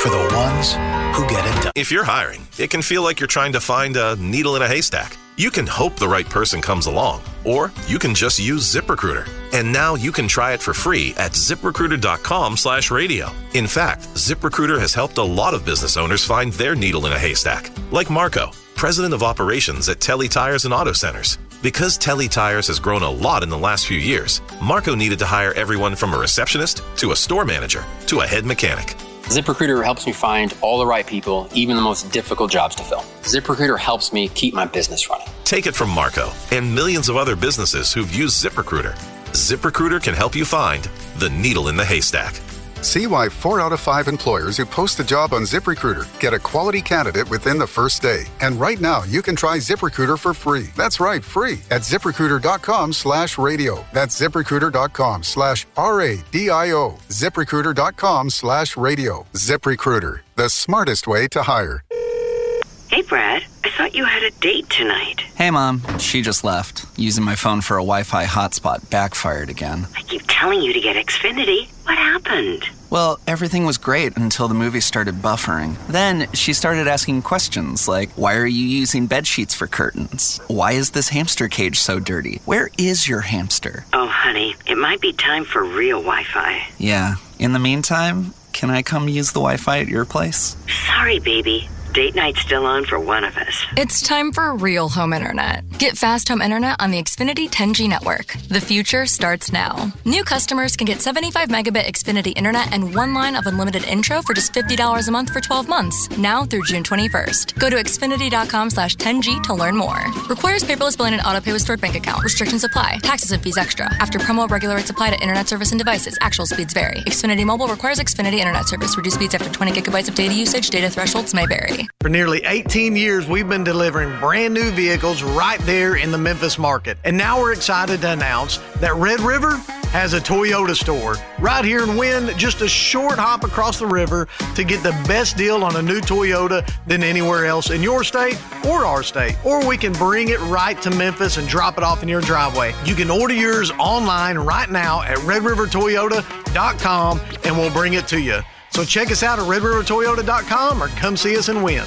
for the ones who get it done. If you're hiring, it can feel like you're trying to find a needle in a haystack. You can hope the right person comes along, or you can just use ZipRecruiter. And now you can try it for free at ziprecruiter.com slash radio. In fact, ZipRecruiter has helped a lot of business owners find their needle in a haystack, like Marco, president of operations at Telly Tires and Auto Centers. Because Telly Tires has grown a lot in the last few years, Marco needed to hire everyone from a receptionist to a store manager to a head mechanic. ZipRecruiter helps me find all the right people, even the most difficult jobs to fill. ZipRecruiter helps me keep my business running. Take it from Marco and millions of other businesses who've used ZipRecruiter. ZipRecruiter can help you find the needle in the haystack. See why four out of five employers who post a job on ZipRecruiter get a quality candidate within the first day. And right now, you can try ZipRecruiter for free. That's right, free at ziprecruiter.com slash radio. That's ziprecruiter.com slash R-A-D-I-O. ZipRecruiter.com slash radio. ZipRecruiter, the smartest way to hire. Hey, Brad. I thought you had a date tonight. Hey, Mom. She just left. Using my phone for a Wi Fi hotspot backfired again. I keep telling you to get Xfinity. What happened? Well, everything was great until the movie started buffering. Then she started asking questions like Why are you using bed sheets for curtains? Why is this hamster cage so dirty? Where is your hamster? Oh, honey, it might be time for real Wi Fi. Yeah. In the meantime, can I come use the Wi Fi at your place? Sorry, baby. Date night's still on for one of us. It's time for real home internet. Get fast home internet on the Xfinity 10G network. The future starts now. New customers can get 75 megabit Xfinity internet and one line of unlimited intro for just $50 a month for 12 months, now through June 21st. Go to xfinity.com slash 10G to learn more. Requires paperless billing and autopay with stored bank account. Restrictions apply. Taxes and fees extra. After promo, regular rates apply to internet service and devices. Actual speeds vary. Xfinity Mobile requires Xfinity internet service. Reduced speeds after 20 gigabytes of data usage. Data thresholds may vary. For nearly 18 years, we've been delivering brand new vehicles right there in the Memphis market. And now we're excited to announce that Red River has a Toyota store right here in Wynne, just a short hop across the river to get the best deal on a new Toyota than anywhere else in your state or our state. Or we can bring it right to Memphis and drop it off in your driveway. You can order yours online right now at redrivertoyota.com and we'll bring it to you. So check us out at redrivertoyota.com or come see us and Wynne.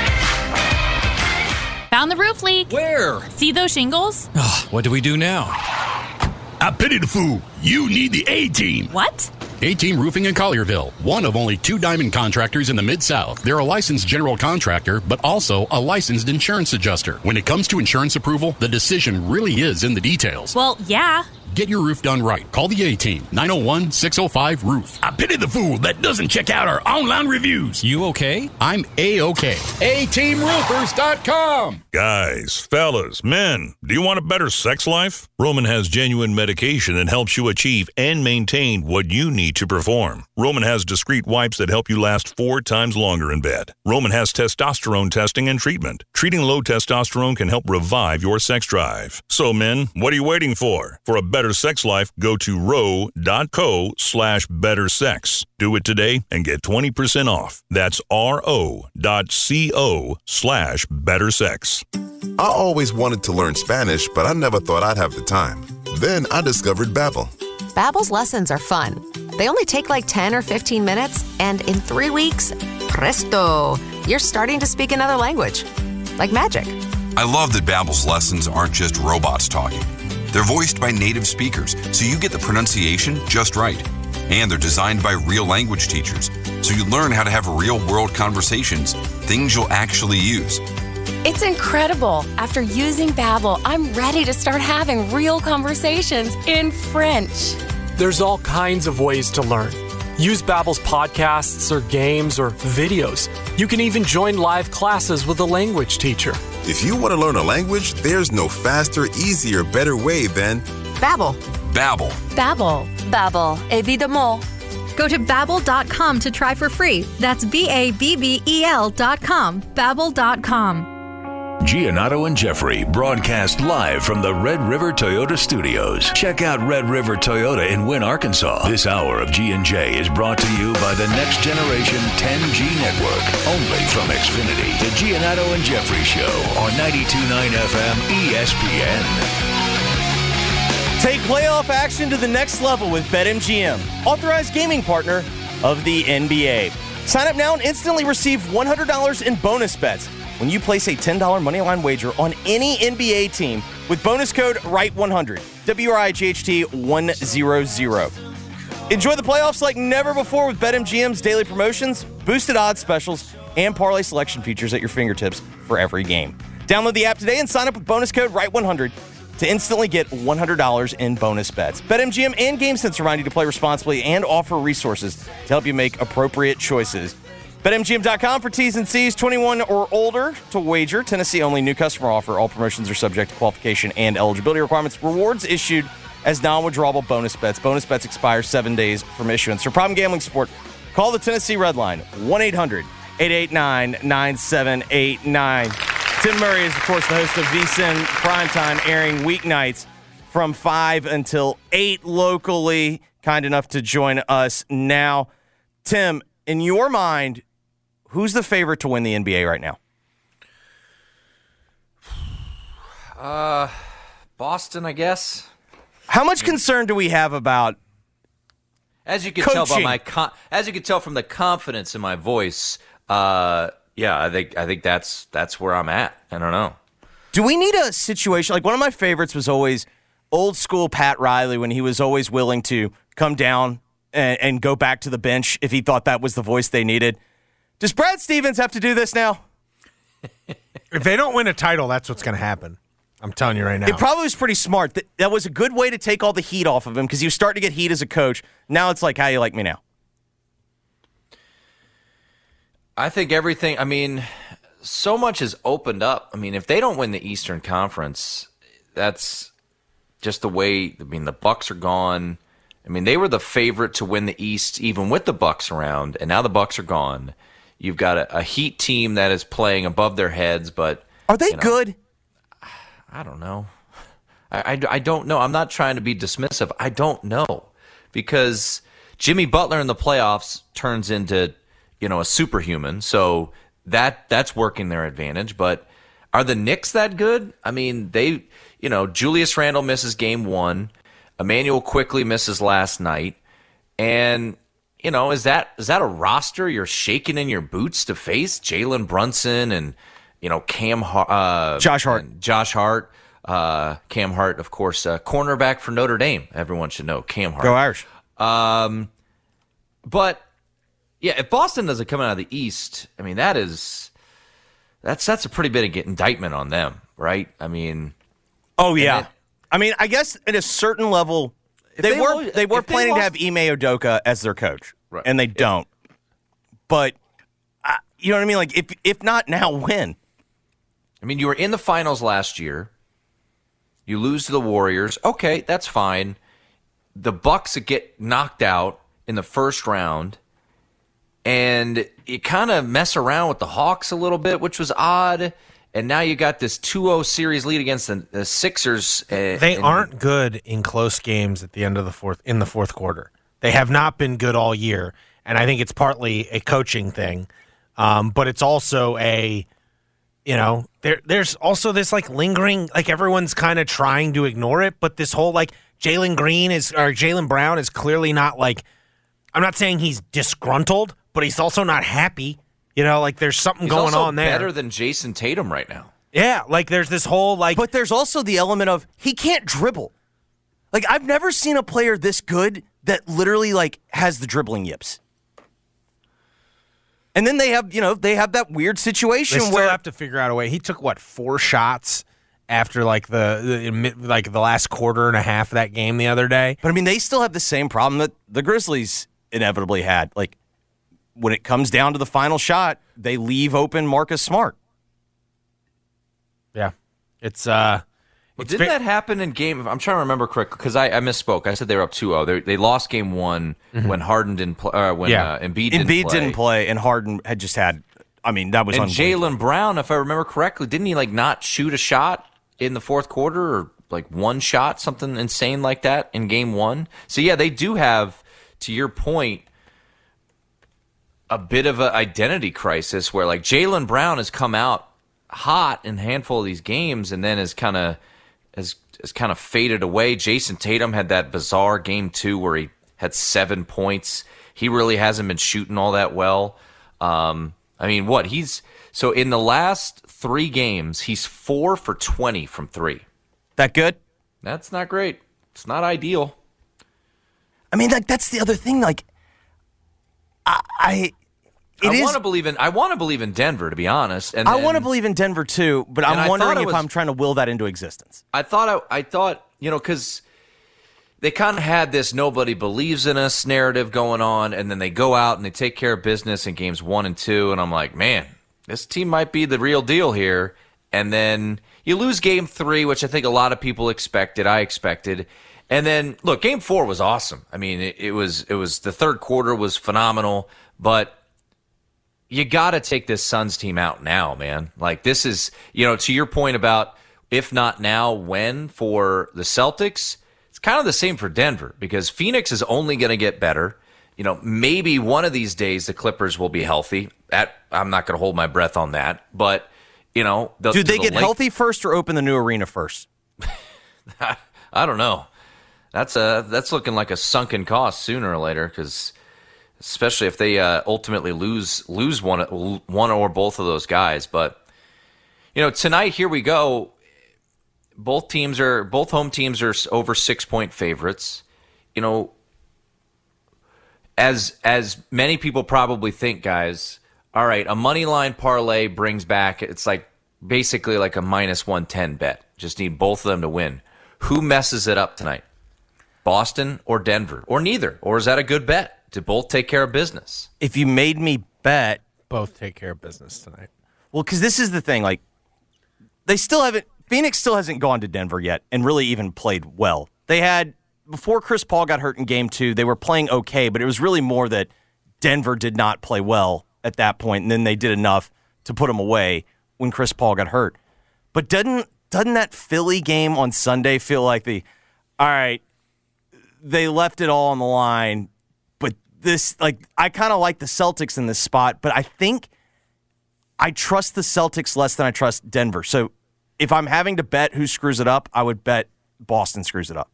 Found the roof leak. Where? See those shingles? Oh, what do we do now? I pity the fool. You need the A team. What? A Team Roofing in Collierville, one of only two diamond contractors in the Mid South. They're a licensed general contractor, but also a licensed insurance adjuster. When it comes to insurance approval, the decision really is in the details. Well, yeah. Get your roof done right. Call the A team, 901 605 Roof. I pity the fool that doesn't check out our online reviews. You okay? I'm A OK. A teamroofers.com. Guys, fellas, men, do you want a better sex life? Roman has genuine medication that helps you achieve and maintain what you need to perform. Roman has discreet wipes that help you last four times longer in bed. Roman has testosterone testing and treatment. Treating low testosterone can help revive your sex drive. So, men, what are you waiting for? For a better sex life, go to ro.co slash better sex. Do it today and get 20% off. That's ro.co slash better sex. I always wanted to learn Spanish, but I never thought I'd have the time. Then I discovered Babbel. Babbel's lessons are fun. They only take like 10 or 15 minutes, and in three weeks, presto, you're starting to speak another language. Like magic. I love that Babbel's lessons aren't just robots talking. They're voiced by native speakers, so you get the pronunciation just right. And they're designed by real language teachers, so you learn how to have real world conversations, things you'll actually use. It's incredible. After using Babbel, I'm ready to start having real conversations in French. There's all kinds of ways to learn. Use Babbel's podcasts or games or videos. You can even join live classes with a language teacher. If you want to learn a language, there's no faster, easier, better way than Babbel. Babbel. Babbel. Babbel. Évidemment. Go to babbel.com to try for free. That's B A B B E L dot com. Babbel.com. Giannotto and Jeffrey broadcast live from the Red River Toyota Studios. Check out Red River Toyota in Wynne, Arkansas. This hour of G&J is brought to you by the Next Generation 10G Network, only from Xfinity. The Giannotto and Jeffrey Show on 92.9 FM ESPN. Take playoff action to the next level with BetMGM, authorized gaming partner of the NBA. Sign up now and instantly receive $100 in bonus bets when you place a $10 moneyline wager on any NBA team with bonus code RIGHT100, W-R-I-G-H-T 100. Enjoy the playoffs like never before with BetMGM's daily promotions, boosted odds specials, and parlay selection features at your fingertips for every game. Download the app today and sign up with bonus code RIGHT100 to instantly get $100 in bonus bets. BetMGM and GameSense remind you to play responsibly and offer resources to help you make appropriate choices. BetMGM.com for T's and C's, 21 or older to wager. Tennessee only new customer offer. All promotions are subject to qualification and eligibility requirements. Rewards issued as non withdrawable bonus bets. Bonus bets expire seven days from issuance. For problem gambling support, call the Tennessee Red Line, 1 800 889 9789. Tim Murray is, of course, the host of VSIN Primetime, airing weeknights from 5 until 8 locally. Kind enough to join us now. Tim, in your mind, who's the favorite to win the NBA right now? Uh, Boston, I guess. How much concern do we have about As you can tell by my con- as you can tell from the confidence in my voice, uh, yeah, I think I think that's that's where I'm at. I don't know. Do we need a situation like one of my favorites was always old school Pat Riley when he was always willing to come down and, and go back to the bench if he thought that was the voice they needed. Does Brad Stevens have to do this now? If they don't win a title, that's what's going to happen. I'm telling you right now. It probably was pretty smart. That, that was a good way to take all the heat off of him because he was starting to get heat as a coach. Now it's like, how you like me now? I think everything. I mean, so much has opened up. I mean, if they don't win the Eastern Conference, that's just the way. I mean, the Bucks are gone. I mean, they were the favorite to win the East, even with the Bucks around, and now the Bucks are gone. You've got a, a Heat team that is playing above their heads, but are they you know, good? I don't know. I, I, I don't know. I'm not trying to be dismissive. I don't know because Jimmy Butler in the playoffs turns into you know a superhuman, so that that's working their advantage. But are the Knicks that good? I mean, they you know Julius Randle misses game one, Immanuel Quickley misses last night, and you know is that is that a roster you're shaking in your boots to face Jalen Brunson and you know Cam uh, Josh Hart. Josh Hart. Uh, Cam Hart, of course, uh, cornerback for Notre Dame. Everyone should know Cam Hart. Go Irish. Um, but yeah, if Boston doesn't come out of the East, I mean that is that's that's a pretty big indictment on them, right? I mean, Oh yeah. and I mean, I guess at a certain level, they, they were lo- they were if they planning to have Ime Udoka as their coach, Right. and they don't. But uh, you know what I mean? Like, if if not now, when? I mean, you were in the finals last year. You lose to the Warriors. Okay, that's fine. The Bucks get knocked out in the first round, and you kind of mess around with the Hawks a little bit, which was odd. And now you got this 2-0 series lead against the, the Sixers. uh, They and- aren't good in close games at the end of the fourth in the fourth quarter. They have not been good all year, and I think it's partly a coaching thing, um, but it's also a you know there there's also this like lingering like everyone's kind of trying to ignore it, but this whole like Jalen Green is or Jaylen Brown is clearly not like I'm not saying he's disgruntled, but he's also not happy. You know, like there's something He's going also on there. better than Jayson Tatum right now. Yeah, like there's this whole like But there's also the element of he can't dribble. Like I've never seen a player this good that literally like has the dribbling yips. And then they have, you know, they have that weird situation where They still where have to figure out a way. He took what four shots after like the, the like the last quarter and a half of that game the other day. But I mean, they still have the same problem that the Grizzlies inevitably had. Like when it comes down to the final shot, they leave open Marcus Smart. Yeah, it's uh, Well, didn't that happen in game? I'm trying to remember correctly because I, I misspoke. I said they were up 2-0. They, they lost game one when Harden didn't play. Uh, when yeah, uh, Embiid, didn't Embiid play. didn't play, and Harden had just had. I mean, that was and unbelievable. Jaylen Brown, if I remember correctly, didn't he like not shoot a shot in the fourth quarter or like one shot, something insane like that in game one? So yeah, they do have, to your point, a bit of an identity crisis where like Jaylen Brown has come out hot in a handful of these games and then has kind of has has kind of faded away. Jayson Tatum had that bizarre game two where he had seven points. He really hasn't been shooting all that well. Um, I mean, what he's so in the last three games, he's four for twenty from three. That good? That's not great. It's not ideal. I mean, like that's the other thing. Like, I, I it I want to believe in I want to believe in Denver to be honest. And I want to believe in Denver too, but I'm wondering if was- I'm trying to will that into existence. I thought I, I thought you know because they kind of had this nobody believes in us narrative going on, and then they go out and they take care of business in games one and two, and I'm like, man, this team might be the real deal here. And then you lose game three, which I think a lot of people expected. I expected. And then look, game four was awesome. I mean, it, it was it was the third quarter was phenomenal, but you got to take this Suns team out now, man. Like this is, you know, to your point about if not now, when for the Celtics, it's kind of the same for Denver because Phoenix is only going to get better. You know, maybe one of these days the Clippers will be healthy. That I'm not going to hold my breath on that, but you know, the, Do they the get late- healthy first or open the new arena first? I don't know. That's a that's looking like a sunken cost sooner or later because especially if they uh, ultimately lose lose one one or both of those guys. But you know, tonight here we go. Both teams are both home teams are over six point favorites. You know, as as many people probably think, guys. All right, a money line parlay brings back. It's like basically like a minus one ten bet. Just need both of them to win. Who messes it up tonight? Boston or Denver or neither? Or is that a good bet to both take care of business? If you made me bet, both take care of business tonight. Well, because this is the thing. Like, they still haven't. Phoenix still hasn't gone to Denver yet, and really even played well. They had before Chris Paul got hurt in Game Two. They were playing okay, but it was really more that Denver did not play well at that point, and then they did enough to put them away when Chris Paul got hurt. But doesn't doesn't that Philly game on Sunday feel like the all right? They left it all on the line, but this like I kind of like the Celtics in this spot, but I think I trust the Celtics less than I trust Denver. So if I'm having to bet who screws it up, I would bet Boston screws it up.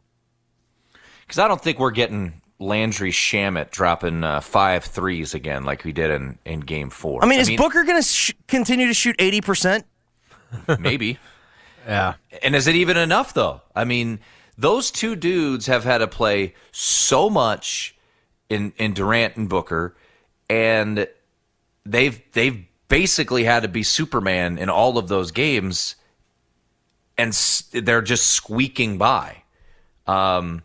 Because I don't think we're getting Landry Shamet dropping uh, five threes again like we did in, in game four. I mean, is Booker going to sh- continue to shoot 80%? maybe. Yeah. And is it even enough though? I mean, those two dudes have had to play so much in in Durant and Booker, and they've they've basically had to be Superman in all of those games. and s- they're just squeaking by. Um,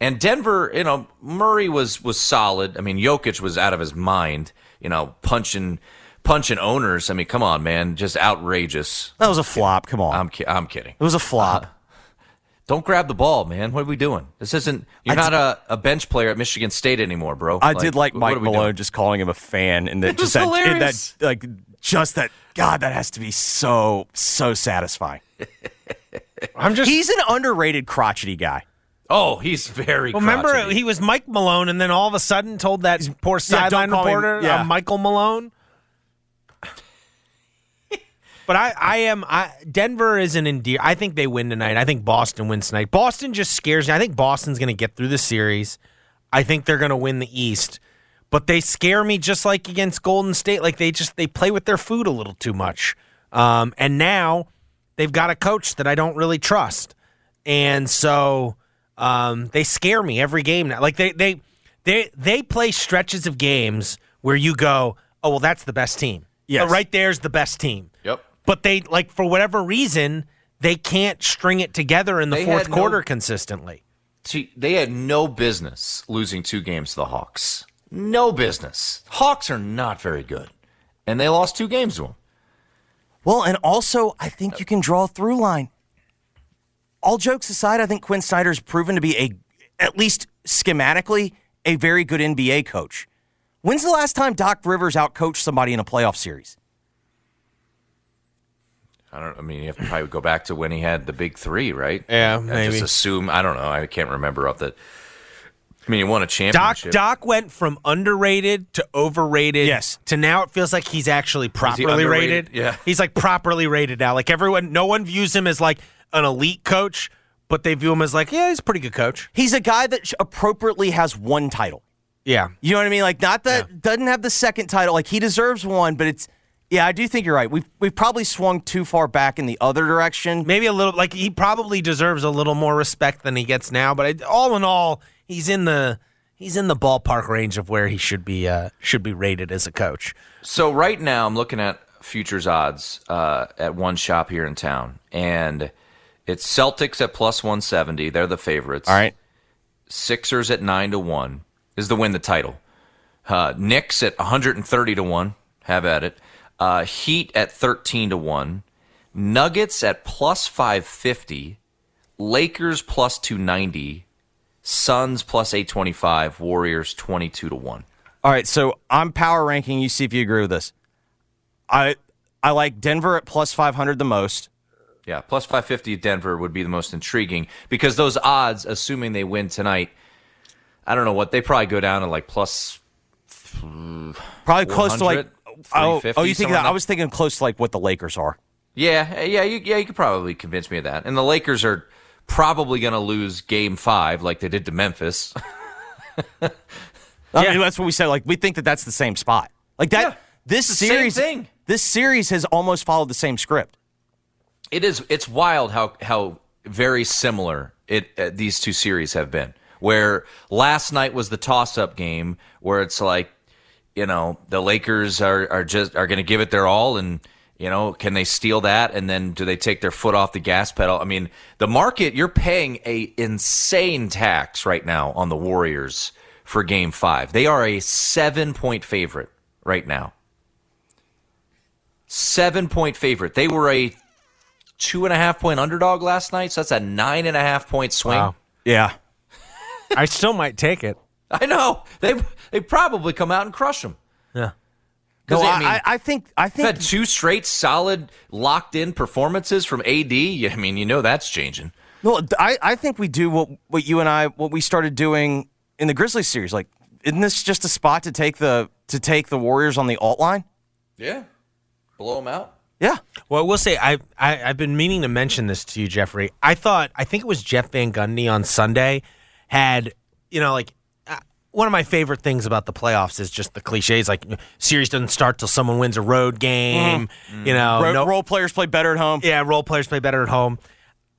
and Denver, you know, Murray was was solid. I mean, Jokic was out of his mind. You know, punching punching owners. I mean, come on, man, just outrageous. That was a flop. Come on. I'm I'm kidding. It was a flop. Don't grab the ball, man. What are we doing? This isn't. You're I not did- a, a bench player at Michigan State anymore, bro. I did like Mike Malone doing? just calling him a fan, and that It just was that, and hilarious. that like just that. God, that has to be so so satisfying. I'm just. He's an underrated crotchety guy. Oh, he's very. Well, remember he was Mike Malone, and then all of a sudden told that poor Yeah, don't sideline call me- reporter, yeah. uh, Michael Malone. But I, I am. I Denver is an endear. I think they win tonight. I think Boston wins tonight. Boston just scares me. I think Boston's going to get through the series. I think they're going to win the East, but they scare me just like against Golden State. Like they just they play with their food a little too much. Um, and now they've got a coach that I don't really trust, and so um, they scare me every game now. Like they they they they play stretches of games where you go, oh well, that's the best team. Yes. Uh, right there's the best team. Yep. But they like for whatever reason they can't string it together in the They fourth had no- quarter consistently. See, they had no business losing two games to the Hawks. No business. Hawks are not very good, and they lost two games to them. Well, and also I think you can draw a through line. All jokes aside, I think Quin Snyder's proven to be a at least schematically a very good NBA coach. When's the last time Doc Rivers outcoached somebody in a playoff series? I don't. I mean, you have to probably go back to when he had the big three, right? Yeah, I maybe. just assume. I don't know. I can't remember off the. I mean, he won a Doc championship. Doc Doc went from underrated to overrated. Yes. To now it feels like he's actually properly underrated? rated. Yeah. He's like properly rated now. Like everyone no one views him as like an elite coach, but they view him as like, yeah, he's a pretty good coach. He's a guy that appropriately has one title. Yeah. You know what I mean? Like not that doesn't have the second title. Like he deserves one, but it's yeah, I do think you're right. We've we've probably swung too far back in the other direction. Maybe a little like he probably deserves a little more respect than he gets now, but I, all in all, he's in the he's in the ballpark range of where he should be uh, should be rated as a coach. So right now, I'm looking at futures odds uh, at one shop here in town, and it's Celtics at plus 170. They're the favorites. All right. Sixers at nine to one is to win the title. Uh, Knicks at 130 to one. Have at it. Uh, Heat at 13 to one. Nuggets at plus 550. Lakers plus 290. Suns plus 825. Warriors 22 to one. All right, so I'm power ranking. You see if you agree with this. I I like Denver at plus 500 the most. Yeah, plus 550 at Denver would be the most intriguing because those odds, assuming they win tonight, I don't know what they probably go down to like plus. Probably close to like 400, oh, 350, oh you think somewhere that? I was thinking close to like what the Lakers are. Yeah, yeah, you, yeah. You could probably convince me of that. And the Lakers are probably going to lose Game Five like they did to Memphis. I mean, that's what we said. Like we think that that's the same spot. Like that. This the same series, thing. this series has almost followed the same script. it is. It's wild how how very similar it uh, these two series have been. Where last night was the toss up game, where it's like, you know, the Lakers are are just are going to give it their all, and you know, can they steal that? And then do they take their foot off the gas pedal? I mean, the market you're paying a insane tax right now on the Warriors for Game Five. They are a seven point favorite right now. Seven point favorite. They were a two and a half point underdog last night, so that's a nine and a half point swing. Wow. Yeah. I still might take it. I know they they probably come out and crush them. Yeah. No, I, I, mean, I, I think I think had two straight solid locked in performances from AD. I mean, you know that's changing. No, I, I think we do what what you and I what we started doing in the Grizzlies series. Like, isn't this just a spot to take the to take the Warriors on the alt line? Yeah, blow them out. Yeah. Well, we'll say I, I I've been meaning to mention this to you, Jeffrey. I thought I think it was Jeff Van Gundy on Sunday had you know like one of my favorite things about the playoffs is just the cliches like series doesn't start till someone wins a road game. You know, Ro- no- role players play better at home. yeah, role players play better at home.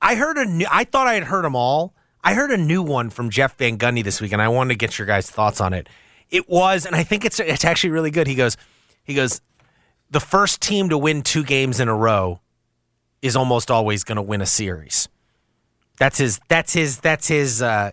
I heard a new. I thought I had heard them all. I heard a new one from Jeff Van Gundy this week, and I wanted to get your guys' thoughts on it. It was, and I think it's it's actually really good. He goes, he goes, the first team to win two games in a row is almost always going to win a series. That's his. That's his. That's his. Uh,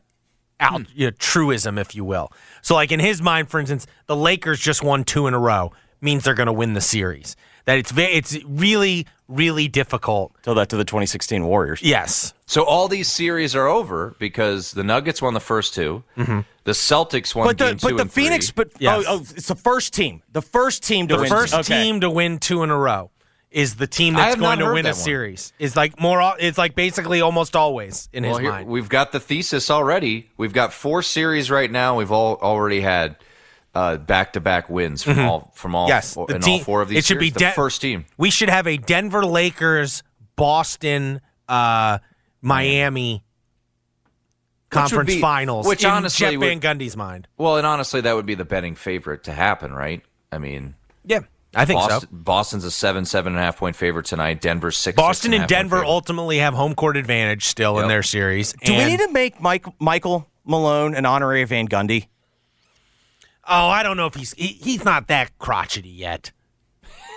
out Hmm. you know, truism, if you will. So, like in his mind, for instance, the Lakers just won two in a row means they're going to win the series. That it's ve- it's really really difficult. Tell that to the 2016 Warriors. Yes. So all these series are over because the Nuggets won the first 2 Mhm. The Celtics won But the game two but the and three. Phoenix, but Yes. oh, oh, it's the first team, the first team to the win. first Okay. team to win two in a row is the team that's going to win a one. series. Is like more. It's like basically almost always in Well, his here- mind. We've got the thesis already. We've got four series right now. We've all already had uh, back-to-back wins from Mhm. all from all yes, four, the in team, all four of these. It should series. be the first team. We should have a Denver Lakers, Boston, uh, Miami Which conference be- finals. which in honestly Jeff would- Van Gundy's mind. Well, and honestly, that would be the betting favorite to happen, right? I mean, Yeah, I think so. Boston's a seven, seven and a half point favorite tonight. Denver's six. Boston six and and Denver ultimately have home court advantage still in their series. Do we need to make Mike, Michael Malone an honorary Van Gundy? Oh, I don't know if he's he, he's not that crotchety yet.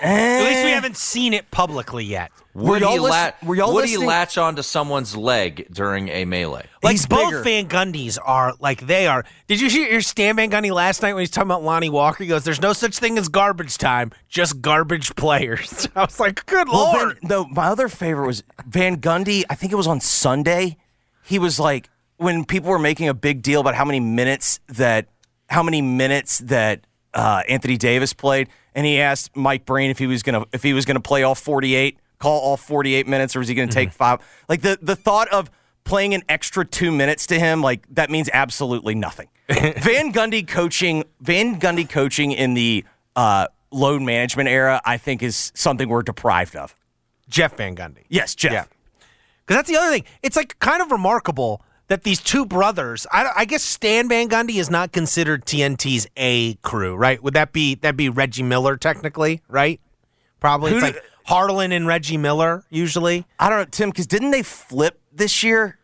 At least we eh. haven't seen it publicly yet. Would y'all he, lis- lat- were y'all would he listening- latch onto someone's leg during a melee? Like He's both bigger. Van Gundys are like they are. Did you hear your Stan Van Gundy last night when he's talking about Lonnie Walker? He goes, "There's no such thing as garbage time, just garbage players." I was like, "Good Well, lord!" Van, no, my other favorite was Van Gundy. I think it was on Sunday. He was like when people were making a big deal about how many minutes that how many minutes that uh, Anthony Davis played, and he asked Mike Breen if he was gonna if he was gonna play all forty eight, call all forty eight minutes, or was he gonna take five? Like the the thought of playing an extra two minutes to him, like that means absolutely nothing. Van Gundy coaching, Van Gundy coaching in the uh, load management era, I think is something we're deprived of. Jeff Van Gundy. Yes, Jeff. Yeah. Because that's the other thing. It's like kind of remarkable that these two brothers. I, I guess Stan Van Gundy is not considered TNT's A crew, right? Would that be that be Reggie Miller technically, right? Probably. Who it's do- like Harlan and Reggie Miller usually. I don't know, Tim, because didn't they flip this year?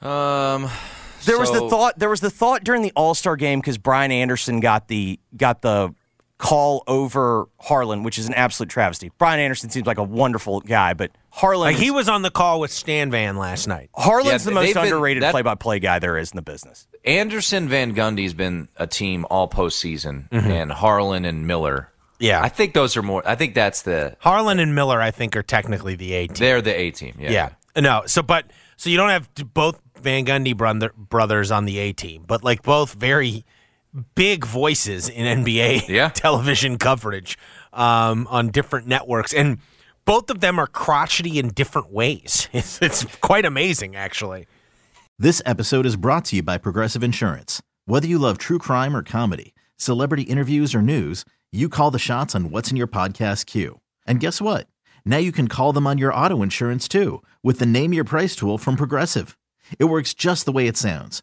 Um, There was the thought. There was the thought during the All Star game because Brian Anderson got the got the call over Harlan, which is an absolute travesty. Brian Anderson seems like a wonderful guy, but Harlan, Like he was on the call with Stan Van last night. Harlan's Yeah, the most they've been- underrated that- play by play guy there is in the business. Anderson Van Gundy's been a team all postseason, Mhm. and Harlan and Miller. Yeah. I think those are more. I think that's the. Harlan and Miller, I think, are technically the A team. They're the A team. Yeah. Yeah. No. So, but so you don't have both Van Gundy brother, brothers on the A team, but like both very big voices in NBA Yeah. television coverage um, on different networks, and both of them are crotchety in different ways. It's, it's quite amazing, actually. This episode is brought to you by Progressive Insurance. Whether you love true crime or comedy, celebrity interviews or news, you call the shots on what's in your podcast queue. And guess what? Now you can call them on your auto insurance too with the Name Your Price tool from Progressive. It works just the way it sounds.